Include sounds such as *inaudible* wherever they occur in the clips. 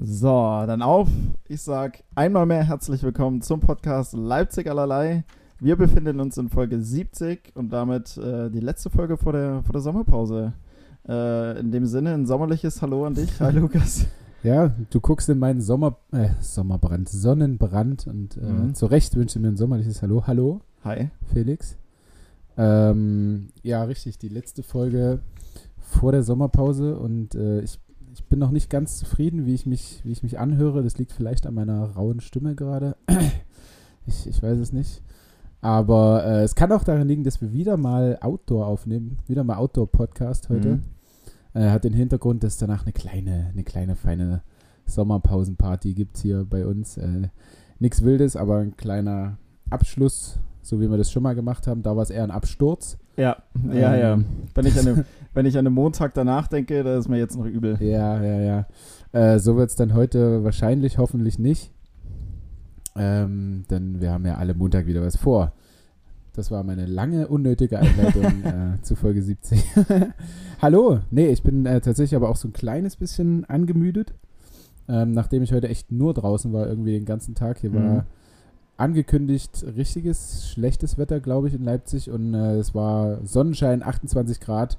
So, dann auf. Ich sag einmal mehr herzlich willkommen zum Podcast Leipzig allerlei. Wir befinden uns in Folge 70 und damit äh, die letzte Folge vor der, vor der Sommerpause. Äh, in dem Sinne ein sommerliches Hallo an dich. Hi Lukas. *laughs* Ja, du guckst in meinen Sommer, äh, Sommerbrand, Sonnenbrand und äh, Mhm. zu Recht wünsche mir ein sommerliches Hallo. Hallo, Hi. Felix. Ähm, ja, richtig, die letzte Folge vor der Sommerpause und äh, ich, ich bin noch nicht ganz zufrieden, wie ich mich, wie ich mich anhöre. Das liegt vielleicht an meiner rauen Stimme gerade. *clears throat* ich, ich weiß es nicht. Aber äh, es kann auch daran liegen, dass wir wieder mal Outdoor aufnehmen, wieder mal Outdoor-Podcast heute. Mhm. Äh, hat den Hintergrund, dass danach eine kleine, eine kleine, feine Sommerpausenparty gibt hier bei uns. Äh, Nichts Wildes, aber ein kleiner Abschluss, so wie wir das schon mal gemacht haben. Da war es eher ein Absturz. Ja, ja, ja. Ähm, Wenn ich, an den, *laughs* wenn ich an den Montag danach denke, da ist mir jetzt noch übel. Ja, ja, ja. Äh, so wird es dann heute wahrscheinlich, hoffentlich nicht. Ähm, denn wir haben ja alle Montag wieder was vor. Das war meine lange, unnötige Einleitung *laughs* äh, zu Folge 70. *laughs* Hallo! Nee, ich bin äh, tatsächlich aber auch so ein kleines bisschen angemüdet. Ähm, nachdem ich heute echt nur draußen war, irgendwie den ganzen Tag. Hier Mhm. war angekündigt richtiges, schlechtes Wetter, glaube ich, in Leipzig. Und äh, es war Sonnenschein, 28 Grad.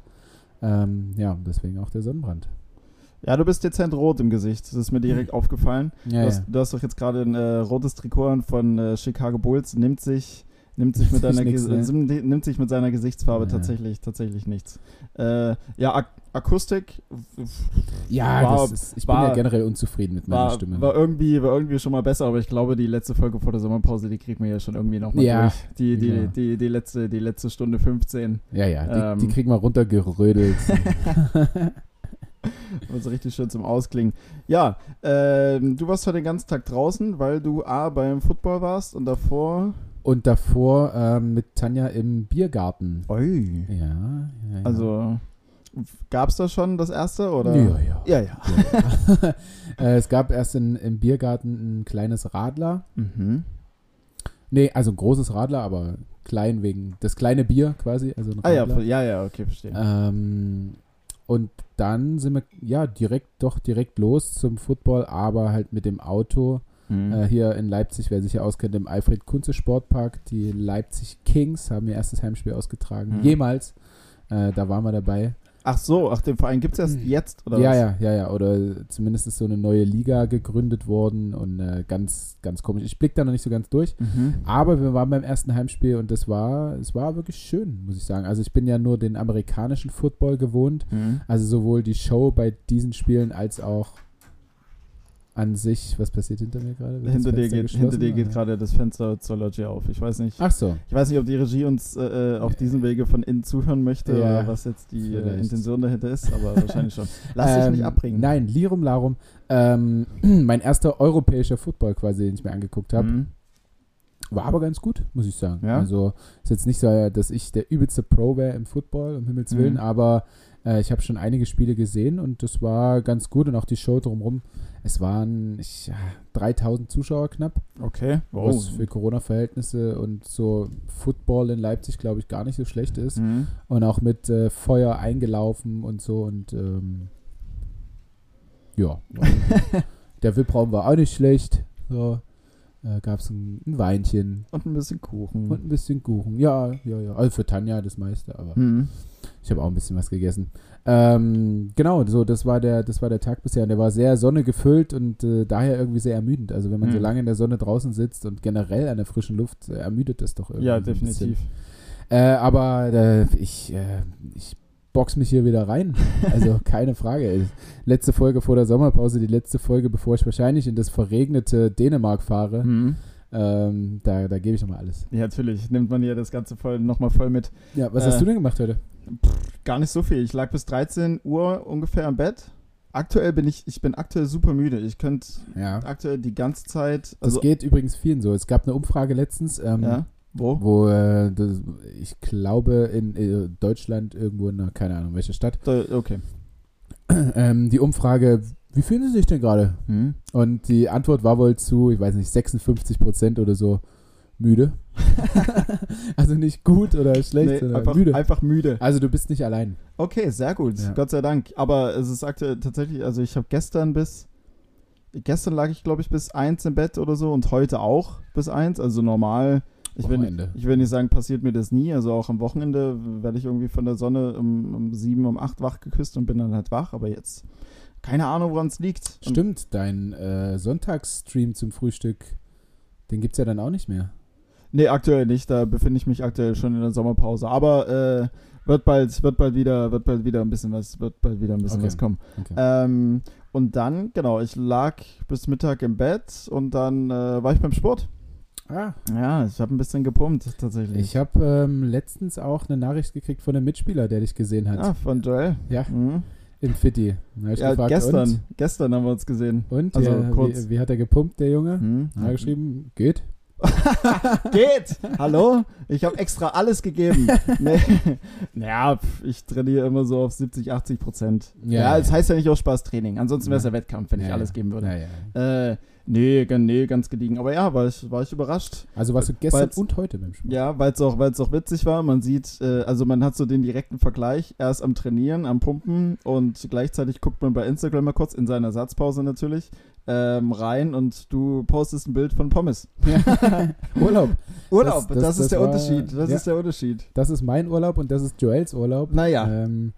Ähm, ja, und deswegen auch der Sonnenbrand. Ja, du bist dezent rot im Gesicht. Das ist mir direkt aufgefallen. Ja, du, hast, ja. du hast doch jetzt gerade ein äh, rotes Trikot von äh, Chicago Bulls. Nimmt sich, nimmt sich, *laughs* mit, Sich deiner nix, ne? nimmt sich mit seiner Gesichtsfarbe Ja. tatsächlich, tatsächlich nichts. Äh, ja, Ak Akustik Ja, War- ist, ich war- bin ja generell unzufrieden mit meiner war, Stimme. war, irgendwie, war irgendwie schon mal besser, aber ich glaube, die letzte Folge vor der Sommerpause, die kriegt man ja schon irgendwie noch mal Ja, durch. Die, die, genau. die, die, letzte, die letzte Stunde 15. ja, ja, die, ähm, die kriegen wir runtergerödelt. *laughs* *laughs* Also richtig schön zum Ausklingen. Ja, ähm, du warst heute den ganzen Tag draußen, weil du A beim Football warst und davor. Und davor ähm, mit Tanja im Biergarten. Oi. Ja, ja, ja. Also gab es da schon das erste oder? ja, ja. Ja, ja. ja. *laughs* äh, es gab erst in, im Biergarten ein kleines Radler. Mhm. Nee, also ein großes Radler, aber klein wegen das kleine Bier quasi. Also Ah ja, ja, ja, okay, verstehe. Ähm, und dann sind wir ja direkt doch direkt los zum Football, aber halt mit dem Auto. Mhm. Äh, hier in Leipzig, wer sich ja auskennt, im Alfred Kunze Sportpark. Die Leipzig Kings haben ihr erstes Heimspiel ausgetragen. Mhm. Jemals. Äh, da waren wir dabei. Ach so, ach, den Verein gibt es erst jetzt, oder ja, was? ja, ja, ja. Oder zumindest ist so eine neue Liga gegründet worden und äh, ganz, ganz komisch. Ich blick da noch nicht so ganz durch. Mhm. Aber wir waren beim ersten Heimspiel und das war, es war wirklich schön, muss ich sagen. Also ich bin ja nur den amerikanischen Football gewohnt. Mhm. Also sowohl die Show bei diesen Spielen als auch an sich. Was passiert hinter mir gerade? Hinter, dir geht, hinter dir geht gerade das Fenster zur Loggia auf. Ich weiß nicht. Ach so. Ich weiß nicht, ob die Regie uns äh, äh, auf diesem Wege von innen zuhören möchte Ja, oder was jetzt die äh. Intention dahinter ist, aber wahrscheinlich schon. Lass dich Ähm, nicht abbringen. Nein, Lirum Larum. Ähm, *clears throat* mein erster europäischer Football quasi, den ich mir angeguckt habe. Mhm. War aber ganz gut, muss ich sagen. Ja? Also ist jetzt nicht so, dass ich der übelste Pro wäre im Football, um Himmels Willen, Mhm. aber äh, ich habe schon einige Spiele gesehen und das war ganz gut und auch die Show drumherum. Es waren ich, ja, 3000 Zuschauer knapp, Okay. was für Corona-Verhältnisse und so Football in Leipzig, glaube ich, gar nicht so schlecht ist. Mhm. Und auch mit äh, Feuer eingelaufen und so und ähm, ja. *laughs* Der VIP-Raum war auch nicht schlecht. So. Äh, Gab es ein, ein Weinchen Und ein bisschen Kuchen. und ein bisschen Kuchen. Ja, ja, ja. Also für Tanja das meiste, aber Mhm. ich habe auch ein bisschen was gegessen. Ähm, genau, so, das war der, das war der Tag bisher. Und der war sehr sonnegefüllt und äh, daher irgendwie sehr ermüdend. Also wenn man so Mhm. lange in der Sonne draußen sitzt und generell an der frischen Luft, äh, ermüdet das doch irgendwie. Ja, so definitiv. Äh, aber äh, ich, äh, ich box mich hier wieder rein. Also *laughs* keine Frage. Letzte Folge vor der Sommerpause, die letzte Folge, bevor ich wahrscheinlich in das verregnete Dänemark fahre. Mhm. Ähm, da da gebe ich nochmal alles. Ja, natürlich. Nimmt man ja das Ganze voll, nochmal voll mit. Ja, was Äh, hast du denn gemacht heute? Gar nicht so viel. Ich lag bis 13 Uhr ungefähr im Bett. Aktuell bin ich, ich bin aktuell super müde. Ich könnte Ja. aktuell die ganze Zeit, Das also, geht übrigens vielen so. Es gab eine Umfrage letztens, ähm, ja, wo? wo äh, das, ich glaube in äh, Deutschland irgendwo in einer, keine Ahnung, welche Stadt, Da- Okay. *clears throat* ähm, die Umfrage, wie fühlen Sie sich denn gerade? Mhm. Und die Antwort war wohl zu, ich weiß nicht, 56 Prozent oder so müde. *laughs* *laughs* also nicht gut oder schlecht, Nee, sondern einfach, müde. einfach müde. Also du bist nicht allein. Okay, sehr gut. Ja. Gott sei Dank. Aber es ist aktuell tatsächlich, also ich habe gestern bis gestern lag ich, glaube ich, bis eins im Bett oder so und heute auch bis eins. Also normal. Ich will, Wochenende. ich will nicht sagen, passiert mir das nie. Also auch am Wochenende werde ich irgendwie von der Sonne um, um sieben, um acht wach geküsst und bin dann halt wach. Aber jetzt keine Ahnung, woran es liegt. Und Stimmt, dein äh, Sonntagsstream zum Frühstück, den gibt es ja dann auch nicht mehr. Nee, aktuell nicht. Da befinde ich mich aktuell schon in der Sommerpause. Aber äh, wird bald, wird bald wieder, wird bald wieder ein bisschen was, wird bald wieder ein bisschen Okay. was kommen. Okay. Ähm, und dann, genau, ich lag bis Mittag im Bett und dann äh, war ich beim Sport. Ah, Ja, ich habe ein bisschen gepumpt tatsächlich. ich habe ähm, letztens auch eine Nachricht gekriegt von einem Mitspieler, der dich gesehen hat. ah, von Joel. Ja, Mhm. im Fitti. Ja, gefragt, gestern, Und, gestern haben wir uns gesehen. und Also ja, kurz. wie, wie hat er gepumpt, der Junge? Mhm. Hat er geschrieben, geht. *laughs* Geht! Hallo? Ich habe extra alles gegeben. *laughs* nee. Naja, ich trainiere immer so auf 70, 80 Prozent. Ja, Ja, ja. es heißt ja nicht auch Spaßtraining. Ansonsten wäre es Ja. Wettkampf, wenn ich alles geben würde. Ja, ja. Äh, nee, nee, ganz gediegen. Aber ja, war ich, war ich überrascht. Also warst du gestern Weil's- und heute beim Sport? Ja, weil es auch, weil's auch witzig war. Man sieht, äh, also man hat so den direkten Vergleich. Erst am Trainieren, am Pumpen und gleichzeitig guckt man bei Instagram mal kurz, in seiner Satzpause natürlich, ähm, rein und du postest ein Bild von Pommes. *laughs* Urlaub. Urlaub, das, Das- das- ist der das war- Unterschied. Das ja. ist der Unterschied. Das ist mein Urlaub und das ist Joels Urlaub. Naja. Ähm,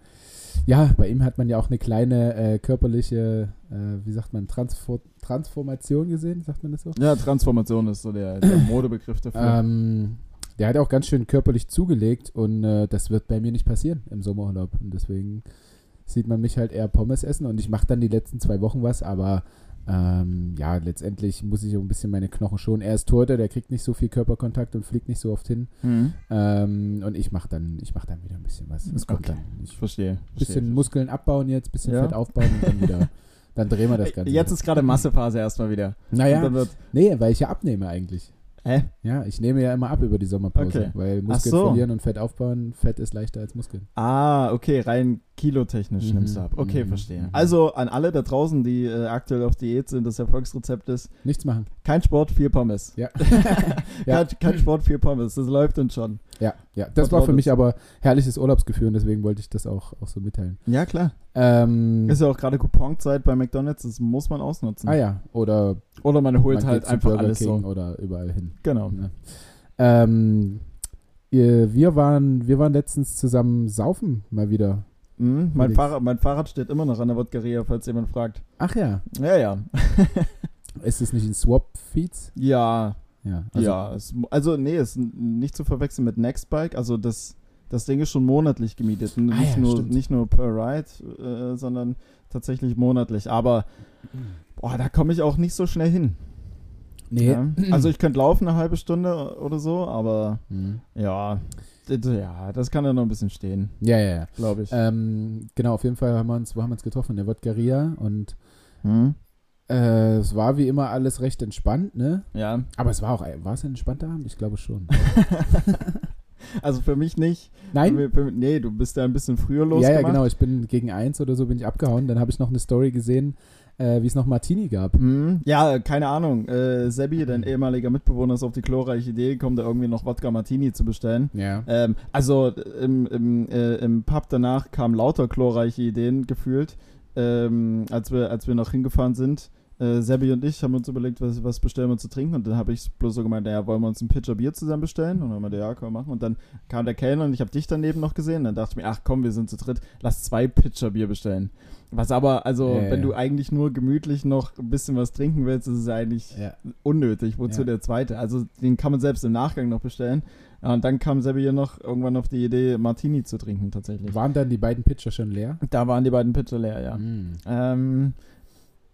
ja, bei ihm hat man ja auch eine kleine äh, körperliche, äh, wie sagt man, Transfor Transformation gesehen, sagt man das so? Ja, Transformation ist so der, der Modebegriff dafür. Ähm, der hat auch ganz schön körperlich zugelegt und äh, das wird bei mir nicht passieren im Sommerurlaub. Und deswegen sieht man mich halt eher Pommes essen und ich mache dann die letzten zwei Wochen was, aber ähm, ja, letztendlich muss ich auch ein bisschen meine Knochen schonen. Er ist Torhüter, der kriegt nicht so viel Körperkontakt und fliegt nicht so oft hin. Hm. Ähm, und ich mache dann, ich mach dann wieder ein bisschen was. Es kommt Okay. dann. Ich Ich verstehe. ein bisschen verstehe. Muskeln abbauen jetzt, bisschen Ja. Fett aufbauen und dann wieder. *laughs* Dann drehen wir das Ganze. Jetzt ist gerade Massephase erstmal wieder. Naja, nee, weil ich ja abnehme eigentlich. hä? Ja, ich nehme ja immer ab über die Sommerpause, Okay. weil Muskeln so. verlieren und Fett aufbauen, Fett ist leichter als Muskeln. Ah, okay, rein kilotechnisch Mhm, nimmst du ab. Okay, mhm, verstehe. mhm. Also an alle da draußen, die äh, aktuell auf Diät sind, das Erfolgsrezept ist, Nichts machen. kein Sport, vier Pommes. Ja. *laughs* *laughs* Ja. Kein, kein Sport, vier Pommes. Das läuft uns schon. Ja, ja. Das Was war für mich aber herrliches Urlaubsgefühl und deswegen wollte ich das auch, auch so mitteilen. Ja, klar. Ähm, Ist ja auch gerade Couponzeit bei McDonalds, das muss man ausnutzen. ah ja, oder Oder man holt man halt einfach Burger alles King so. oder überall hin. Genau. Ne? Ähm, wir, waren, wir waren letztens zusammen saufen mal wieder. Mhm, mein. Fahrrad, mein Fahrrad steht immer noch an der Wodgeria, falls jemand fragt. Ach ja, Ja, ja. *laughs* ist es nicht in Swap-Feeds? Ja, Ja, also, ja. Es, also, nee, ist nicht zu verwechseln mit Nextbike. Also, das, das Ding ist schon monatlich gemietet. Ah Nicht, ja, nur, stimmt. nicht nur per Ride, äh, sondern tatsächlich monatlich. Aber, boah, da komme ich auch nicht so schnell hin. Nee. Ja? Also, ich könnte laufen eine halbe Stunde oder so, aber Mhm. ja, ja, das kann ja noch ein bisschen stehen, Ja, ja, ja. glaube ich. Ähm, genau, auf jeden Fall haben wir uns, wo haben wir uns getroffen? In der Wodgeria und Hm? äh, es war wie immer alles recht entspannt, ne? Ja, Aber es war auch, war es ein entspannter Abend? Ich glaube schon. *laughs* also für mich nicht. Nein? Für, für, nee, du bist ja ein bisschen früher Ja, losgemacht. ja, genau. Ich bin gegen eins oder so bin ich abgehauen. Dann habe ich noch eine Story gesehen, äh, wie es noch Martini gab. Hm, ja, keine Ahnung. Äh, Sebi, dein ehemaliger Mitbewohner, ist auf die glorreiche Idee gekommen, da irgendwie noch Wodka Martini zu bestellen. Ja. Ähm, also im, im, äh, im Pub danach kamen lauter glorreiche Ideen gefühlt, ähm, als, wir, als wir noch hingefahren sind. Äh, Sebi und ich haben uns überlegt, was, was bestellen wir zu trinken. Und dann habe ich bloß so gemeint, naja, wollen wir uns ein Pitcher Bier zusammen bestellen? Und dann haben wir, ja, können wir machen. Und dann kam der Kellner und ich habe dich daneben noch gesehen. Dann dachte ich mir, ach komm, wir sind zu dritt, lass zwei Pitcher Bier bestellen. Was aber, also, Ja, wenn ja. du eigentlich nur gemütlich noch ein bisschen was trinken willst, ist es eigentlich ja. unnötig. Wozu Ja. der zweite? Also den kann man selbst im Nachgang noch bestellen. Ja, und dann kam Sebi hier noch irgendwann auf die Idee, Martini zu trinken tatsächlich. Waren dann die beiden Pitcher schon leer? Da waren die beiden Pitcher leer, ja. Mm. Ähm,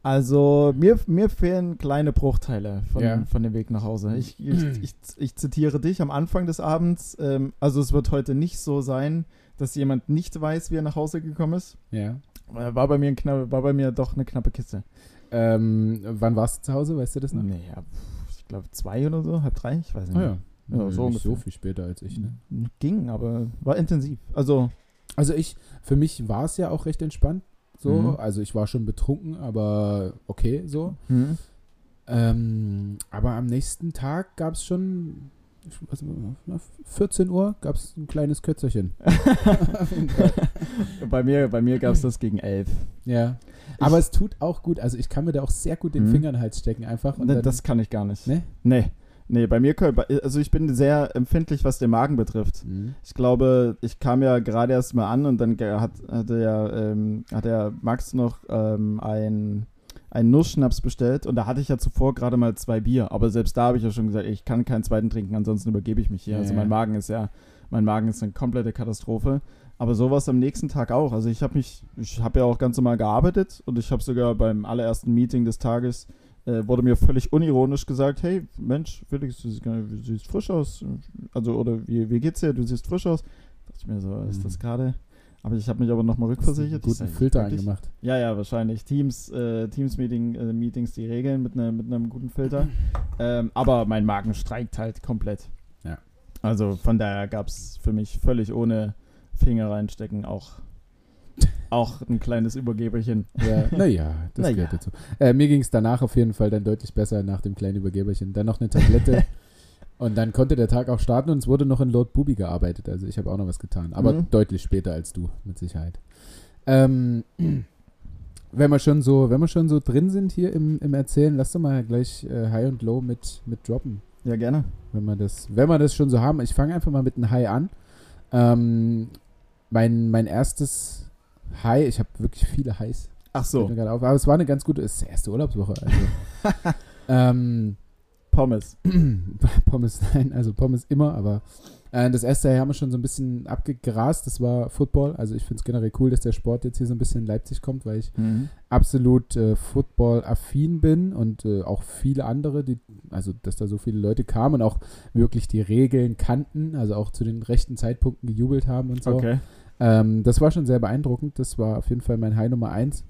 also mir, mir fehlen kleine Bruchteile von, Ja. von dem Weg nach Hause. Ich, *clears throat* ich, ich, ich zitiere dich am Anfang des Abends. Ähm, also es wird heute nicht so sein, dass jemand nicht weiß, wie er nach Hause gekommen ist. Ja. Äh, War bei mir, ein knapp, war bei mir doch eine knappe Kiste. Ähm, wann warst du zu Hause? Weißt du das noch? Nee, ja, ich glaube zwei oder so, halb drei, ich weiß nicht. Ah ja. Ja, so nicht so viel später als ich, ne? Ging, aber war intensiv. Also, Also ich, für mich war es ja auch recht entspannt. So, Mhm. also ich war schon betrunken, aber okay, so. hm. Ähm, aber am nächsten Tag gab es schon 14 Uhr gab es ein kleines Kötzerchen. *laughs* bei mir, bei mir gab es das gegen 11. Ja. Aber ich, es tut auch gut. Also ich kann mir da auch sehr gut den mhm. Finger in den Hals stecken einfach. Und ne, das kann ich gar nicht. Nee? Nee. Nee, bei mir, also ich bin sehr empfindlich, was den Magen betrifft. Mhm. Ich glaube, ich kam ja gerade erst mal an und dann hat, hatte ja, ähm, hat der Max noch ähm, ein einen Nussschnaps bestellt und da hatte ich ja zuvor gerade mal zwei Bier, aber selbst da habe ich ja schon gesagt, ich kann keinen zweiten trinken, ansonsten übergebe ich mich hier. Ja, also mein Magen ist ja, mein Magen ist eine komplette Katastrophe. Aber sowas am nächsten Tag auch. Also ich habe mich, ich habe ja auch ganz normal gearbeitet und ich habe sogar beim allerersten Meeting des Tages äh, wurde mir völlig unironisch gesagt, hey Mensch, Felix, du siehst, du siehst frisch aus. Also, oder wie, wie geht's dir? Du siehst frisch aus. Da dachte ich mir so, ist mhm. das gerade? Aber ich habe mich aber nochmal rückversichert. Guten Filter wirklich, angemacht. Ja, ja, wahrscheinlich. Teams, äh, Teams Meeting, äh, Meetings, die regeln mit, ne, mit einem guten Filter. *laughs* ähm, aber mein Magen streikt halt komplett. Ja. Also von daher gab es für mich völlig ohne Finger reinstecken auch, auch ein kleines Übergeberchen. Ja, *laughs* naja, das naja. gehört dazu. Äh, mir ging es danach auf jeden Fall dann deutlich besser nach dem kleinen Übergeberchen. Dann noch eine Tablette. *laughs* Und dann konnte der Tag auch starten und es wurde noch in Lord Bubi gearbeitet. Also ich habe auch noch was getan. Aber mhm. deutlich später als du, mit Sicherheit. Ähm, *clears throat* wenn wir schon so, wenn wir schon so drin sind hier im, im Erzählen, lass doch mal gleich äh, High und Low mit, mit droppen. Ja, gerne. Wenn wir das, wenn wir das schon so haben. Ich fange einfach mal mit einem High an. Ähm, mein, mein erstes High, ich habe wirklich viele Highs. Ach so. Auf, aber es war eine ganz gute, es ist die erste Urlaubswoche. Also. *laughs* ähm, Pommes. *clears throat* Pommes, nein, also Pommes immer, aber äh, das erste Jahr haben wir schon so ein bisschen abgegrast. Das war Football. Also ich finde es generell cool, dass der Sport jetzt hier so ein bisschen in Leipzig kommt, weil ich mhm. absolut äh, Football-affin bin und äh, auch viele andere, die, also dass da so viele Leute kamen und auch wirklich die Regeln kannten, also auch zu den rechten Zeitpunkten gejubelt haben und so. Okay. Ähm, das war schon sehr beeindruckend. Das war auf jeden Fall mein High Nummer eins.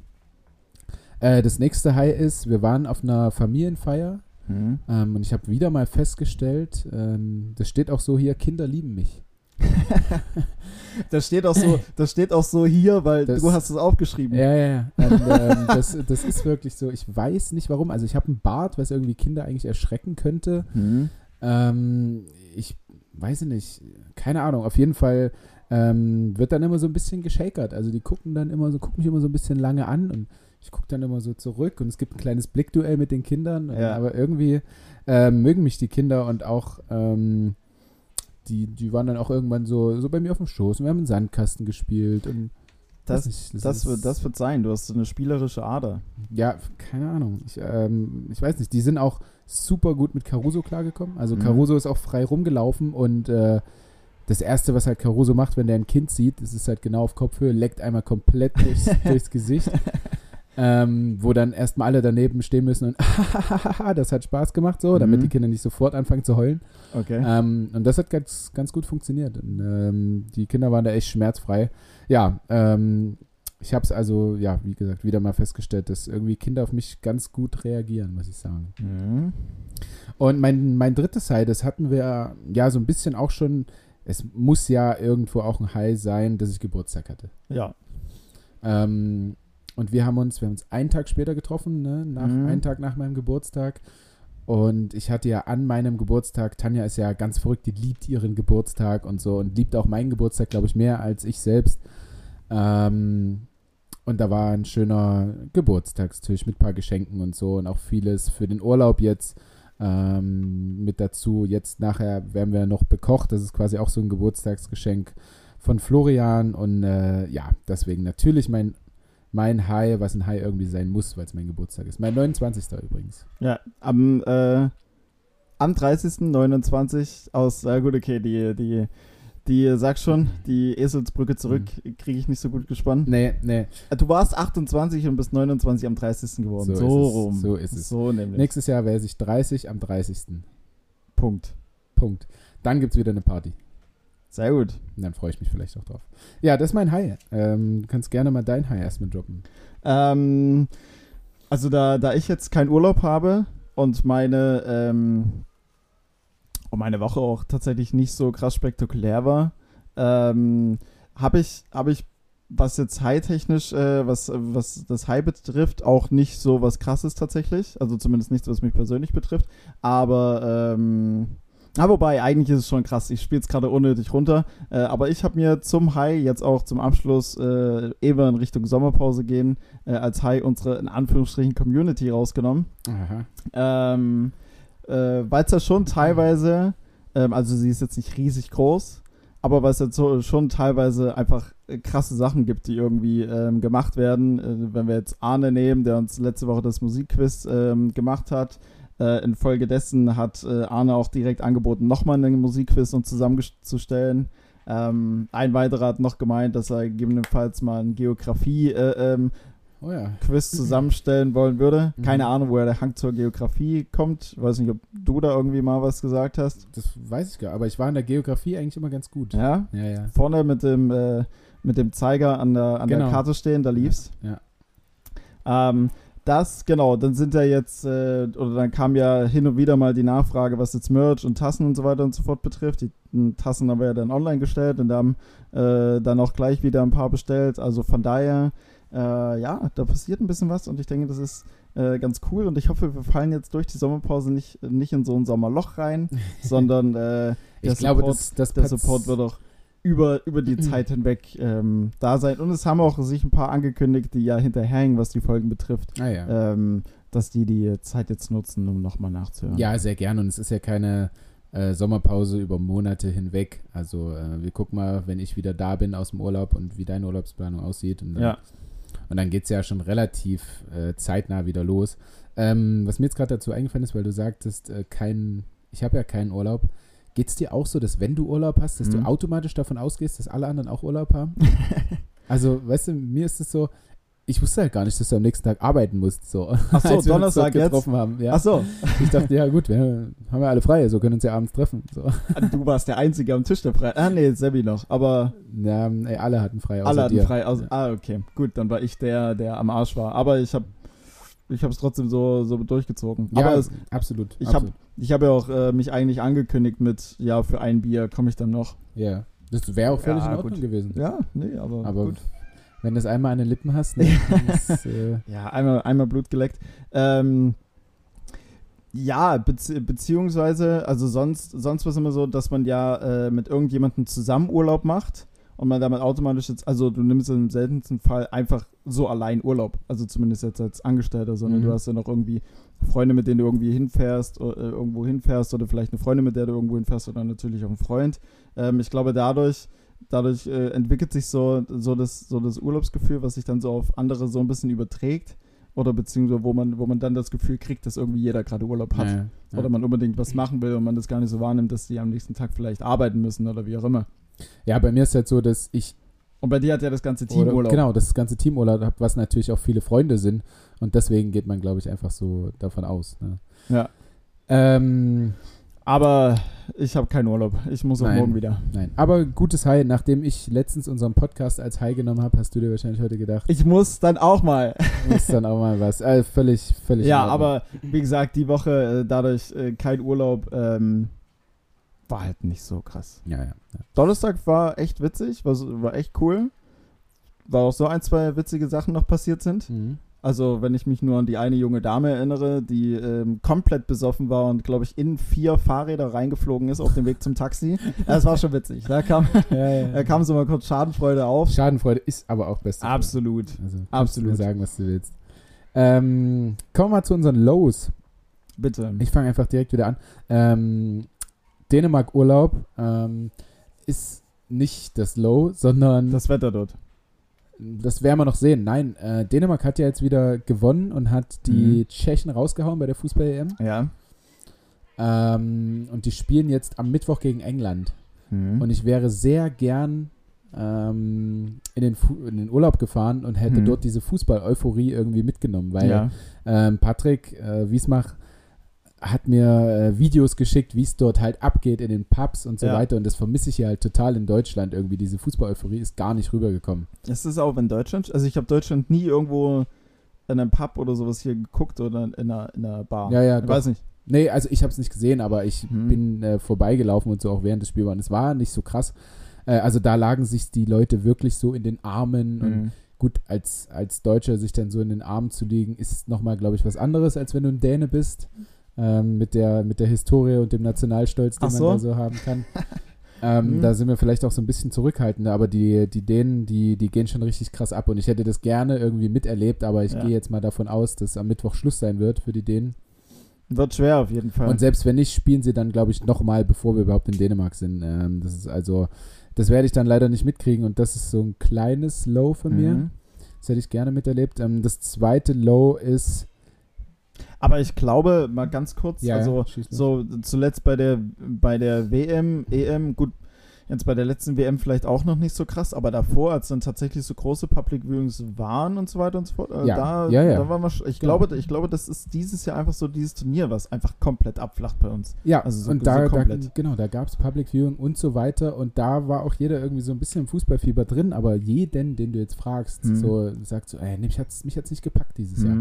Äh, das nächste High ist, wir waren auf einer Familienfeier Mhm. Ähm, und ich habe wieder mal festgestellt, ähm, das steht auch so hier, Kinder lieben mich. *laughs* das steht auch so, das steht auch so hier, weil das, du hast es aufgeschrieben. Ja, ja, ja. Und, ähm, *laughs* das, das ist wirklich so. Ich weiß nicht warum. Also ich habe einen Bart, was irgendwie Kinder eigentlich erschrecken könnte. Mhm. Ähm, ich weiß nicht, keine Ahnung. Auf jeden Fall ähm, wird dann immer so ein bisschen geschakert. Also die gucken dann immer so, gucken mich immer so ein bisschen lange an und ich gucke dann immer so zurück und es gibt ein kleines Blickduell mit den Kindern, ja. aber irgendwie äh, mögen mich die Kinder und auch ähm, die, die waren dann auch irgendwann so, so bei mir auf dem Schoß und wir haben einen Sandkasten gespielt und das, nicht, das, das, wird, das wird sein. Du hast so eine spielerische Ader. Ja, keine Ahnung. Ich, ähm, ich weiß nicht. Die sind auch super gut mit Caruso klargekommen. Also mhm. Caruso ist auch frei rumgelaufen und äh, das Erste, was halt Caruso macht, wenn der ein Kind sieht, ist es halt genau auf Kopfhöhe, leckt einmal komplett durchs, *laughs* durchs Gesicht. Ähm, wo dann erstmal alle daneben stehen müssen und *laughs* das hat Spaß gemacht so, damit mhm. die Kinder nicht sofort anfangen zu heulen. Okay. Ähm, und das hat ganz, ganz gut funktioniert. Und, ähm, die Kinder waren da echt schmerzfrei. Ja, ähm, ich habe es also, ja, wie gesagt, wieder mal festgestellt, dass irgendwie Kinder auf mich ganz gut reagieren, muss ich sagen. Mhm. Und mein, mein drittes High, das hatten wir ja so ein bisschen auch schon, es muss ja irgendwo auch ein High sein, dass ich Geburtstag hatte. Ja. Ähm, und wir haben uns, wir haben uns einen Tag später getroffen, ne? Nach, mhm. einen Tag nach meinem Geburtstag. Und ich hatte ja an meinem Geburtstag, Tanja ist ja ganz verrückt, die liebt ihren Geburtstag und so und liebt auch meinen Geburtstag, glaube ich, mehr als ich selbst. Ähm, und da war ein schöner Geburtstagstisch mit ein paar Geschenken und so und auch vieles für den Urlaub jetzt ähm, mit dazu. Jetzt nachher werden wir noch bekocht. Das ist quasi auch so ein Geburtstagsgeschenk von Florian. Und äh, ja, deswegen natürlich mein mein High, was ein High irgendwie sein muss, weil es mein Geburtstag ist. Mein 29. übrigens. Ja, am, äh, am 30. 29 aus, äh, gut, okay, die, die, die, sag schon, die Eselsbrücke zurück mhm. kriege ich nicht so gut gespannt. Nee, nee. Äh, du warst 28 und bist 29 am 30. geworden. So, so rum. So ist es. So nämlich. Nächstes Jahr wäre ich 30 am 30. Punkt. Punkt. Dann gibt es wieder eine Party. Sehr gut. Und dann freue ich mich vielleicht auch drauf. Ja, das ist mein High. Ähm, du kannst gerne mal dein High erstmal droppen. Ähm, also da, da ich jetzt keinen Urlaub habe und meine, ähm, und meine Woche auch tatsächlich nicht so krass spektakulär war, ähm, habe ich, hab ich, was jetzt high-technisch, äh, was, was das High betrifft, auch nicht so was krasses tatsächlich. Also zumindest nichts, was mich persönlich betrifft. Aber ähm, Ja, wobei, eigentlich ist es schon krass. Ich spiele es gerade unnötig runter. Äh, aber ich habe mir zum High jetzt auch zum Abschluss, äh, wir in Richtung Sommerpause gehen, äh, als High unsere in Anführungsstrichen Community rausgenommen. Ähm, äh, weil es ja schon teilweise, ähm, also sie ist jetzt nicht riesig groß, aber weil es jetzt so, schon teilweise einfach äh, krasse Sachen gibt, die irgendwie ähm, gemacht werden. Äh, wenn wir jetzt Arne nehmen, der uns letzte Woche das Musikquiz ähm, gemacht hat, äh, infolgedessen hat äh, Arne auch direkt angeboten, nochmal einen Musikquiz uns zusammenzustellen. Ähm, ein weiterer hat noch gemeint, dass er gegebenenfalls mal ein Geografie äh, ähm, Oh ja. Quiz *laughs* zusammenstellen wollen würde. Mhm. Keine Ahnung, woher der Hang zur Geografie kommt. Ich weiß nicht, ob du da irgendwie mal was gesagt hast. Das weiß ich gar aber ich war in der Geografie eigentlich immer ganz gut. Ja? Ja, ja. Vorne mit dem, äh, mit dem Zeiger an der, an Genau. der Karte stehen, da lief's. Ja. Ähm, das, genau, dann sind ja jetzt, äh, oder dann kam ja hin und wieder mal die Nachfrage, was jetzt Merch und Tassen und so weiter und so fort betrifft. Die m, Tassen haben wir ja dann online gestellt und haben äh, dann auch gleich wieder ein paar bestellt. Also von daher, äh, ja, da passiert ein bisschen was und ich denke, das ist äh, ganz cool und ich hoffe, wir fallen jetzt durch die Sommerpause nicht, nicht in so ein Sommerloch rein, *laughs* sondern äh, der Ich glaube, Support- das, das der Support wird auch über, über die Zeit hinweg ähm, da sein. Und es haben auch sich ein paar angekündigt, die ja hinterherhängen, was die Folgen betrifft, Ah, ja. ähm, dass die die Zeit jetzt nutzen, um nochmal nachzuhören. Ja, sehr gerne. Und es ist ja keine äh, Sommerpause über Monate hinweg. Also äh, wir gucken mal, wenn ich wieder da bin aus dem Urlaub und wie deine Urlaubsplanung aussieht. Und dann, Ja. und dann geht es ja schon relativ äh, zeitnah wieder los. Ähm, was mir jetzt gerade dazu eingefallen ist, weil du sagtest, äh, kein, ich habe ja keinen Urlaub. Geht es dir auch so, dass wenn du Urlaub hast, dass Mhm. du automatisch davon ausgehst, dass alle anderen auch Urlaub haben? *laughs* also, weißt du, mir ist es so, ich wusste halt gar nicht, dass du am nächsten Tag arbeiten musst. So, Ach so, *laughs* als wir uns dort jetzt? getroffen haben. Ja. Ach so, Ich dachte, ja gut, wir haben ja alle frei, so können uns ja abends treffen. So. du warst der Einzige am Tisch, der frei. Ah, nee, Sebi noch. Aber Ja, ey, alle hatten frei, außer alle hatten dir. frei. Aus, Ja. Ah, okay. Gut, dann war ich der, der am Arsch war. Aber ich habe ich es trotzdem so, so durchgezogen. Ja, Aber es, absolut. ich habe hab ja auch äh, mich eigentlich angekündigt mit, ja, für ein Bier komme ich dann noch. Ja, das wäre auch völlig Ja, in Ordnung gut. gewesen. Ja, nee, aber, Aber gut. wenn du das einmal an den Lippen hast, ne, *laughs* dann ist, äh, Ja, einmal, einmal Blut geleckt. Ähm, ja, bezi beziehungsweise, also sonst, sonst war es immer so, dass man ja äh, mit irgendjemandem zusammen Urlaub macht und man damit automatisch jetzt, also du nimmst im seltensten Fall einfach so allein Urlaub, also zumindest jetzt als Angestellter, sondern Mhm. du hast ja noch irgendwie Freunde, mit denen du irgendwie hinfährst, äh, irgendwo hinfährst oder vielleicht eine Freundin, mit der du irgendwo hinfährst oder natürlich auch ein Freund. Ähm, ich glaube, dadurch dadurch äh, entwickelt sich so, so, das, so das Urlaubsgefühl, was sich dann so auf andere so ein bisschen überträgt. Oder beziehungsweise wo man, wo man dann das Gefühl kriegt, dass irgendwie jeder gerade Urlaub hat. ja, ja. Oder man unbedingt was machen will und man das gar nicht so wahrnimmt, dass die am nächsten Tag vielleicht arbeiten müssen oder wie auch immer. Ja, bei mir ist halt so, dass ich Und bei dir hat ja das ganze Team Urlaub. genau das ganze Team Urlaub was natürlich auch viele Freunde sind und deswegen geht man, glaube ich, einfach so davon aus. Ne? Ja. Ähm, Aber ich habe keinen Urlaub. Ich muss auch Nein. morgen wieder. nein, aber gutes High. Nachdem ich letztens unseren Podcast als High genommen habe, hast du dir wahrscheinlich heute gedacht, Ich muss dann auch mal. muss dann auch mal was. Äh, völlig, völlig. ja, aber wie gesagt, die Woche äh, dadurch äh, kein Urlaub ähm, war halt nicht so krass. Ja, ja. ja. Donnerstag war echt witzig, war, war echt cool. War auch so ein, zwei witzige Sachen noch passiert sind. Mhm. Also, wenn ich mich nur an die eine junge Dame erinnere, die ähm, komplett besoffen war und, glaube ich, in vier Fahrräder reingeflogen ist auf dem Weg zum Taxi. *laughs* Das war schon witzig. Da kam, Ja, ja, da kam so mal kurz Schadenfreude auf. Schadenfreude ist aber auch beste. Freude. Absolut. Also, Absolut. Sagen, was du willst. Ähm, kommen wir mal zu unseren Lows. Bitte. Ich fange einfach direkt wieder an. Ähm, Dänemark-Urlaub ähm, ist nicht das Low, sondern das, Wetter dort. das werden wir noch sehen. Nein, äh, Dänemark hat ja jetzt wieder gewonnen und hat die Mhm. Tschechen rausgehauen bei der Fußball-EM. Ja. Ähm, und die spielen jetzt am Mittwoch gegen England. Mhm. Und ich wäre sehr gern ähm, in, den in den Urlaub gefahren und hätte Mhm. dort diese Fußball-Euphorie irgendwie mitgenommen, weil ja. ähm, Patrick äh, Wiesmach hat mir äh, Videos geschickt, wie es dort halt abgeht in den Pubs und so Ja. weiter. Und das vermisse ich hier halt total in Deutschland irgendwie. Diese Fußball-Euphorie ist gar nicht rübergekommen. Es ist auch in Deutschland. Also, ich habe Deutschland nie irgendwo in einem Pub oder sowas hier geguckt oder in einer, in einer Bar. Ja, ja, ich doch. weiß nicht. Nee, also ich habe es nicht gesehen, aber ich Mhm. bin äh, vorbeigelaufen und so auch während des Spiels. Und es war nicht so krass. Äh, also da lagen sich die Leute wirklich so in den Armen und Mhm. gut, als, als Deutscher sich dann so in den Armen zu legen, ist nochmal, glaube ich, was anderes, als wenn du ein Däne bist. Ähm, mit, der, mit der Historie und dem Nationalstolz, den Ach man so. da so haben kann. *laughs* Ähm, Mhm. Da sind wir vielleicht auch so ein bisschen zurückhaltender, aber die, die Dänen, die, die gehen schon richtig krass ab und ich hätte das gerne irgendwie miterlebt, aber ich Ja. gehe jetzt mal davon aus, dass am Mittwoch Schluss sein wird für die Dänen. Wird schwer auf jeden Fall. Und selbst wenn nicht, spielen sie dann, glaube ich, nochmal, bevor wir überhaupt in Dänemark sind. Ähm, das ist also, das werde ich dann leider nicht mitkriegen und das ist so ein kleines Low von mir. Mhm. Das hätte ich gerne miterlebt. Ähm, das zweite Low ist, Aber ich glaube, mal ganz kurz, ja, also so zuletzt bei der bei der WM, EM, gut, jetzt bei der letzten WM vielleicht auch noch nicht so krass, aber davor, als dann tatsächlich so große Public Viewings waren und so weiter und so fort, äh, Ja, da, ja, ja. da waren wir, ich Genau. glaube, ich glaube, das ist dieses Jahr einfach so dieses Turnier, was einfach komplett abflacht bei uns. Ja, Also so- und so da, da, komplett. genau, da gab es Public Viewing und so weiter und da war auch jeder irgendwie so ein bisschen im Fußballfieber drin, aber jeden, den du jetzt fragst, Mhm. so sagt so, ey, mich hat's, mich hat's nicht gepackt dieses Jahr.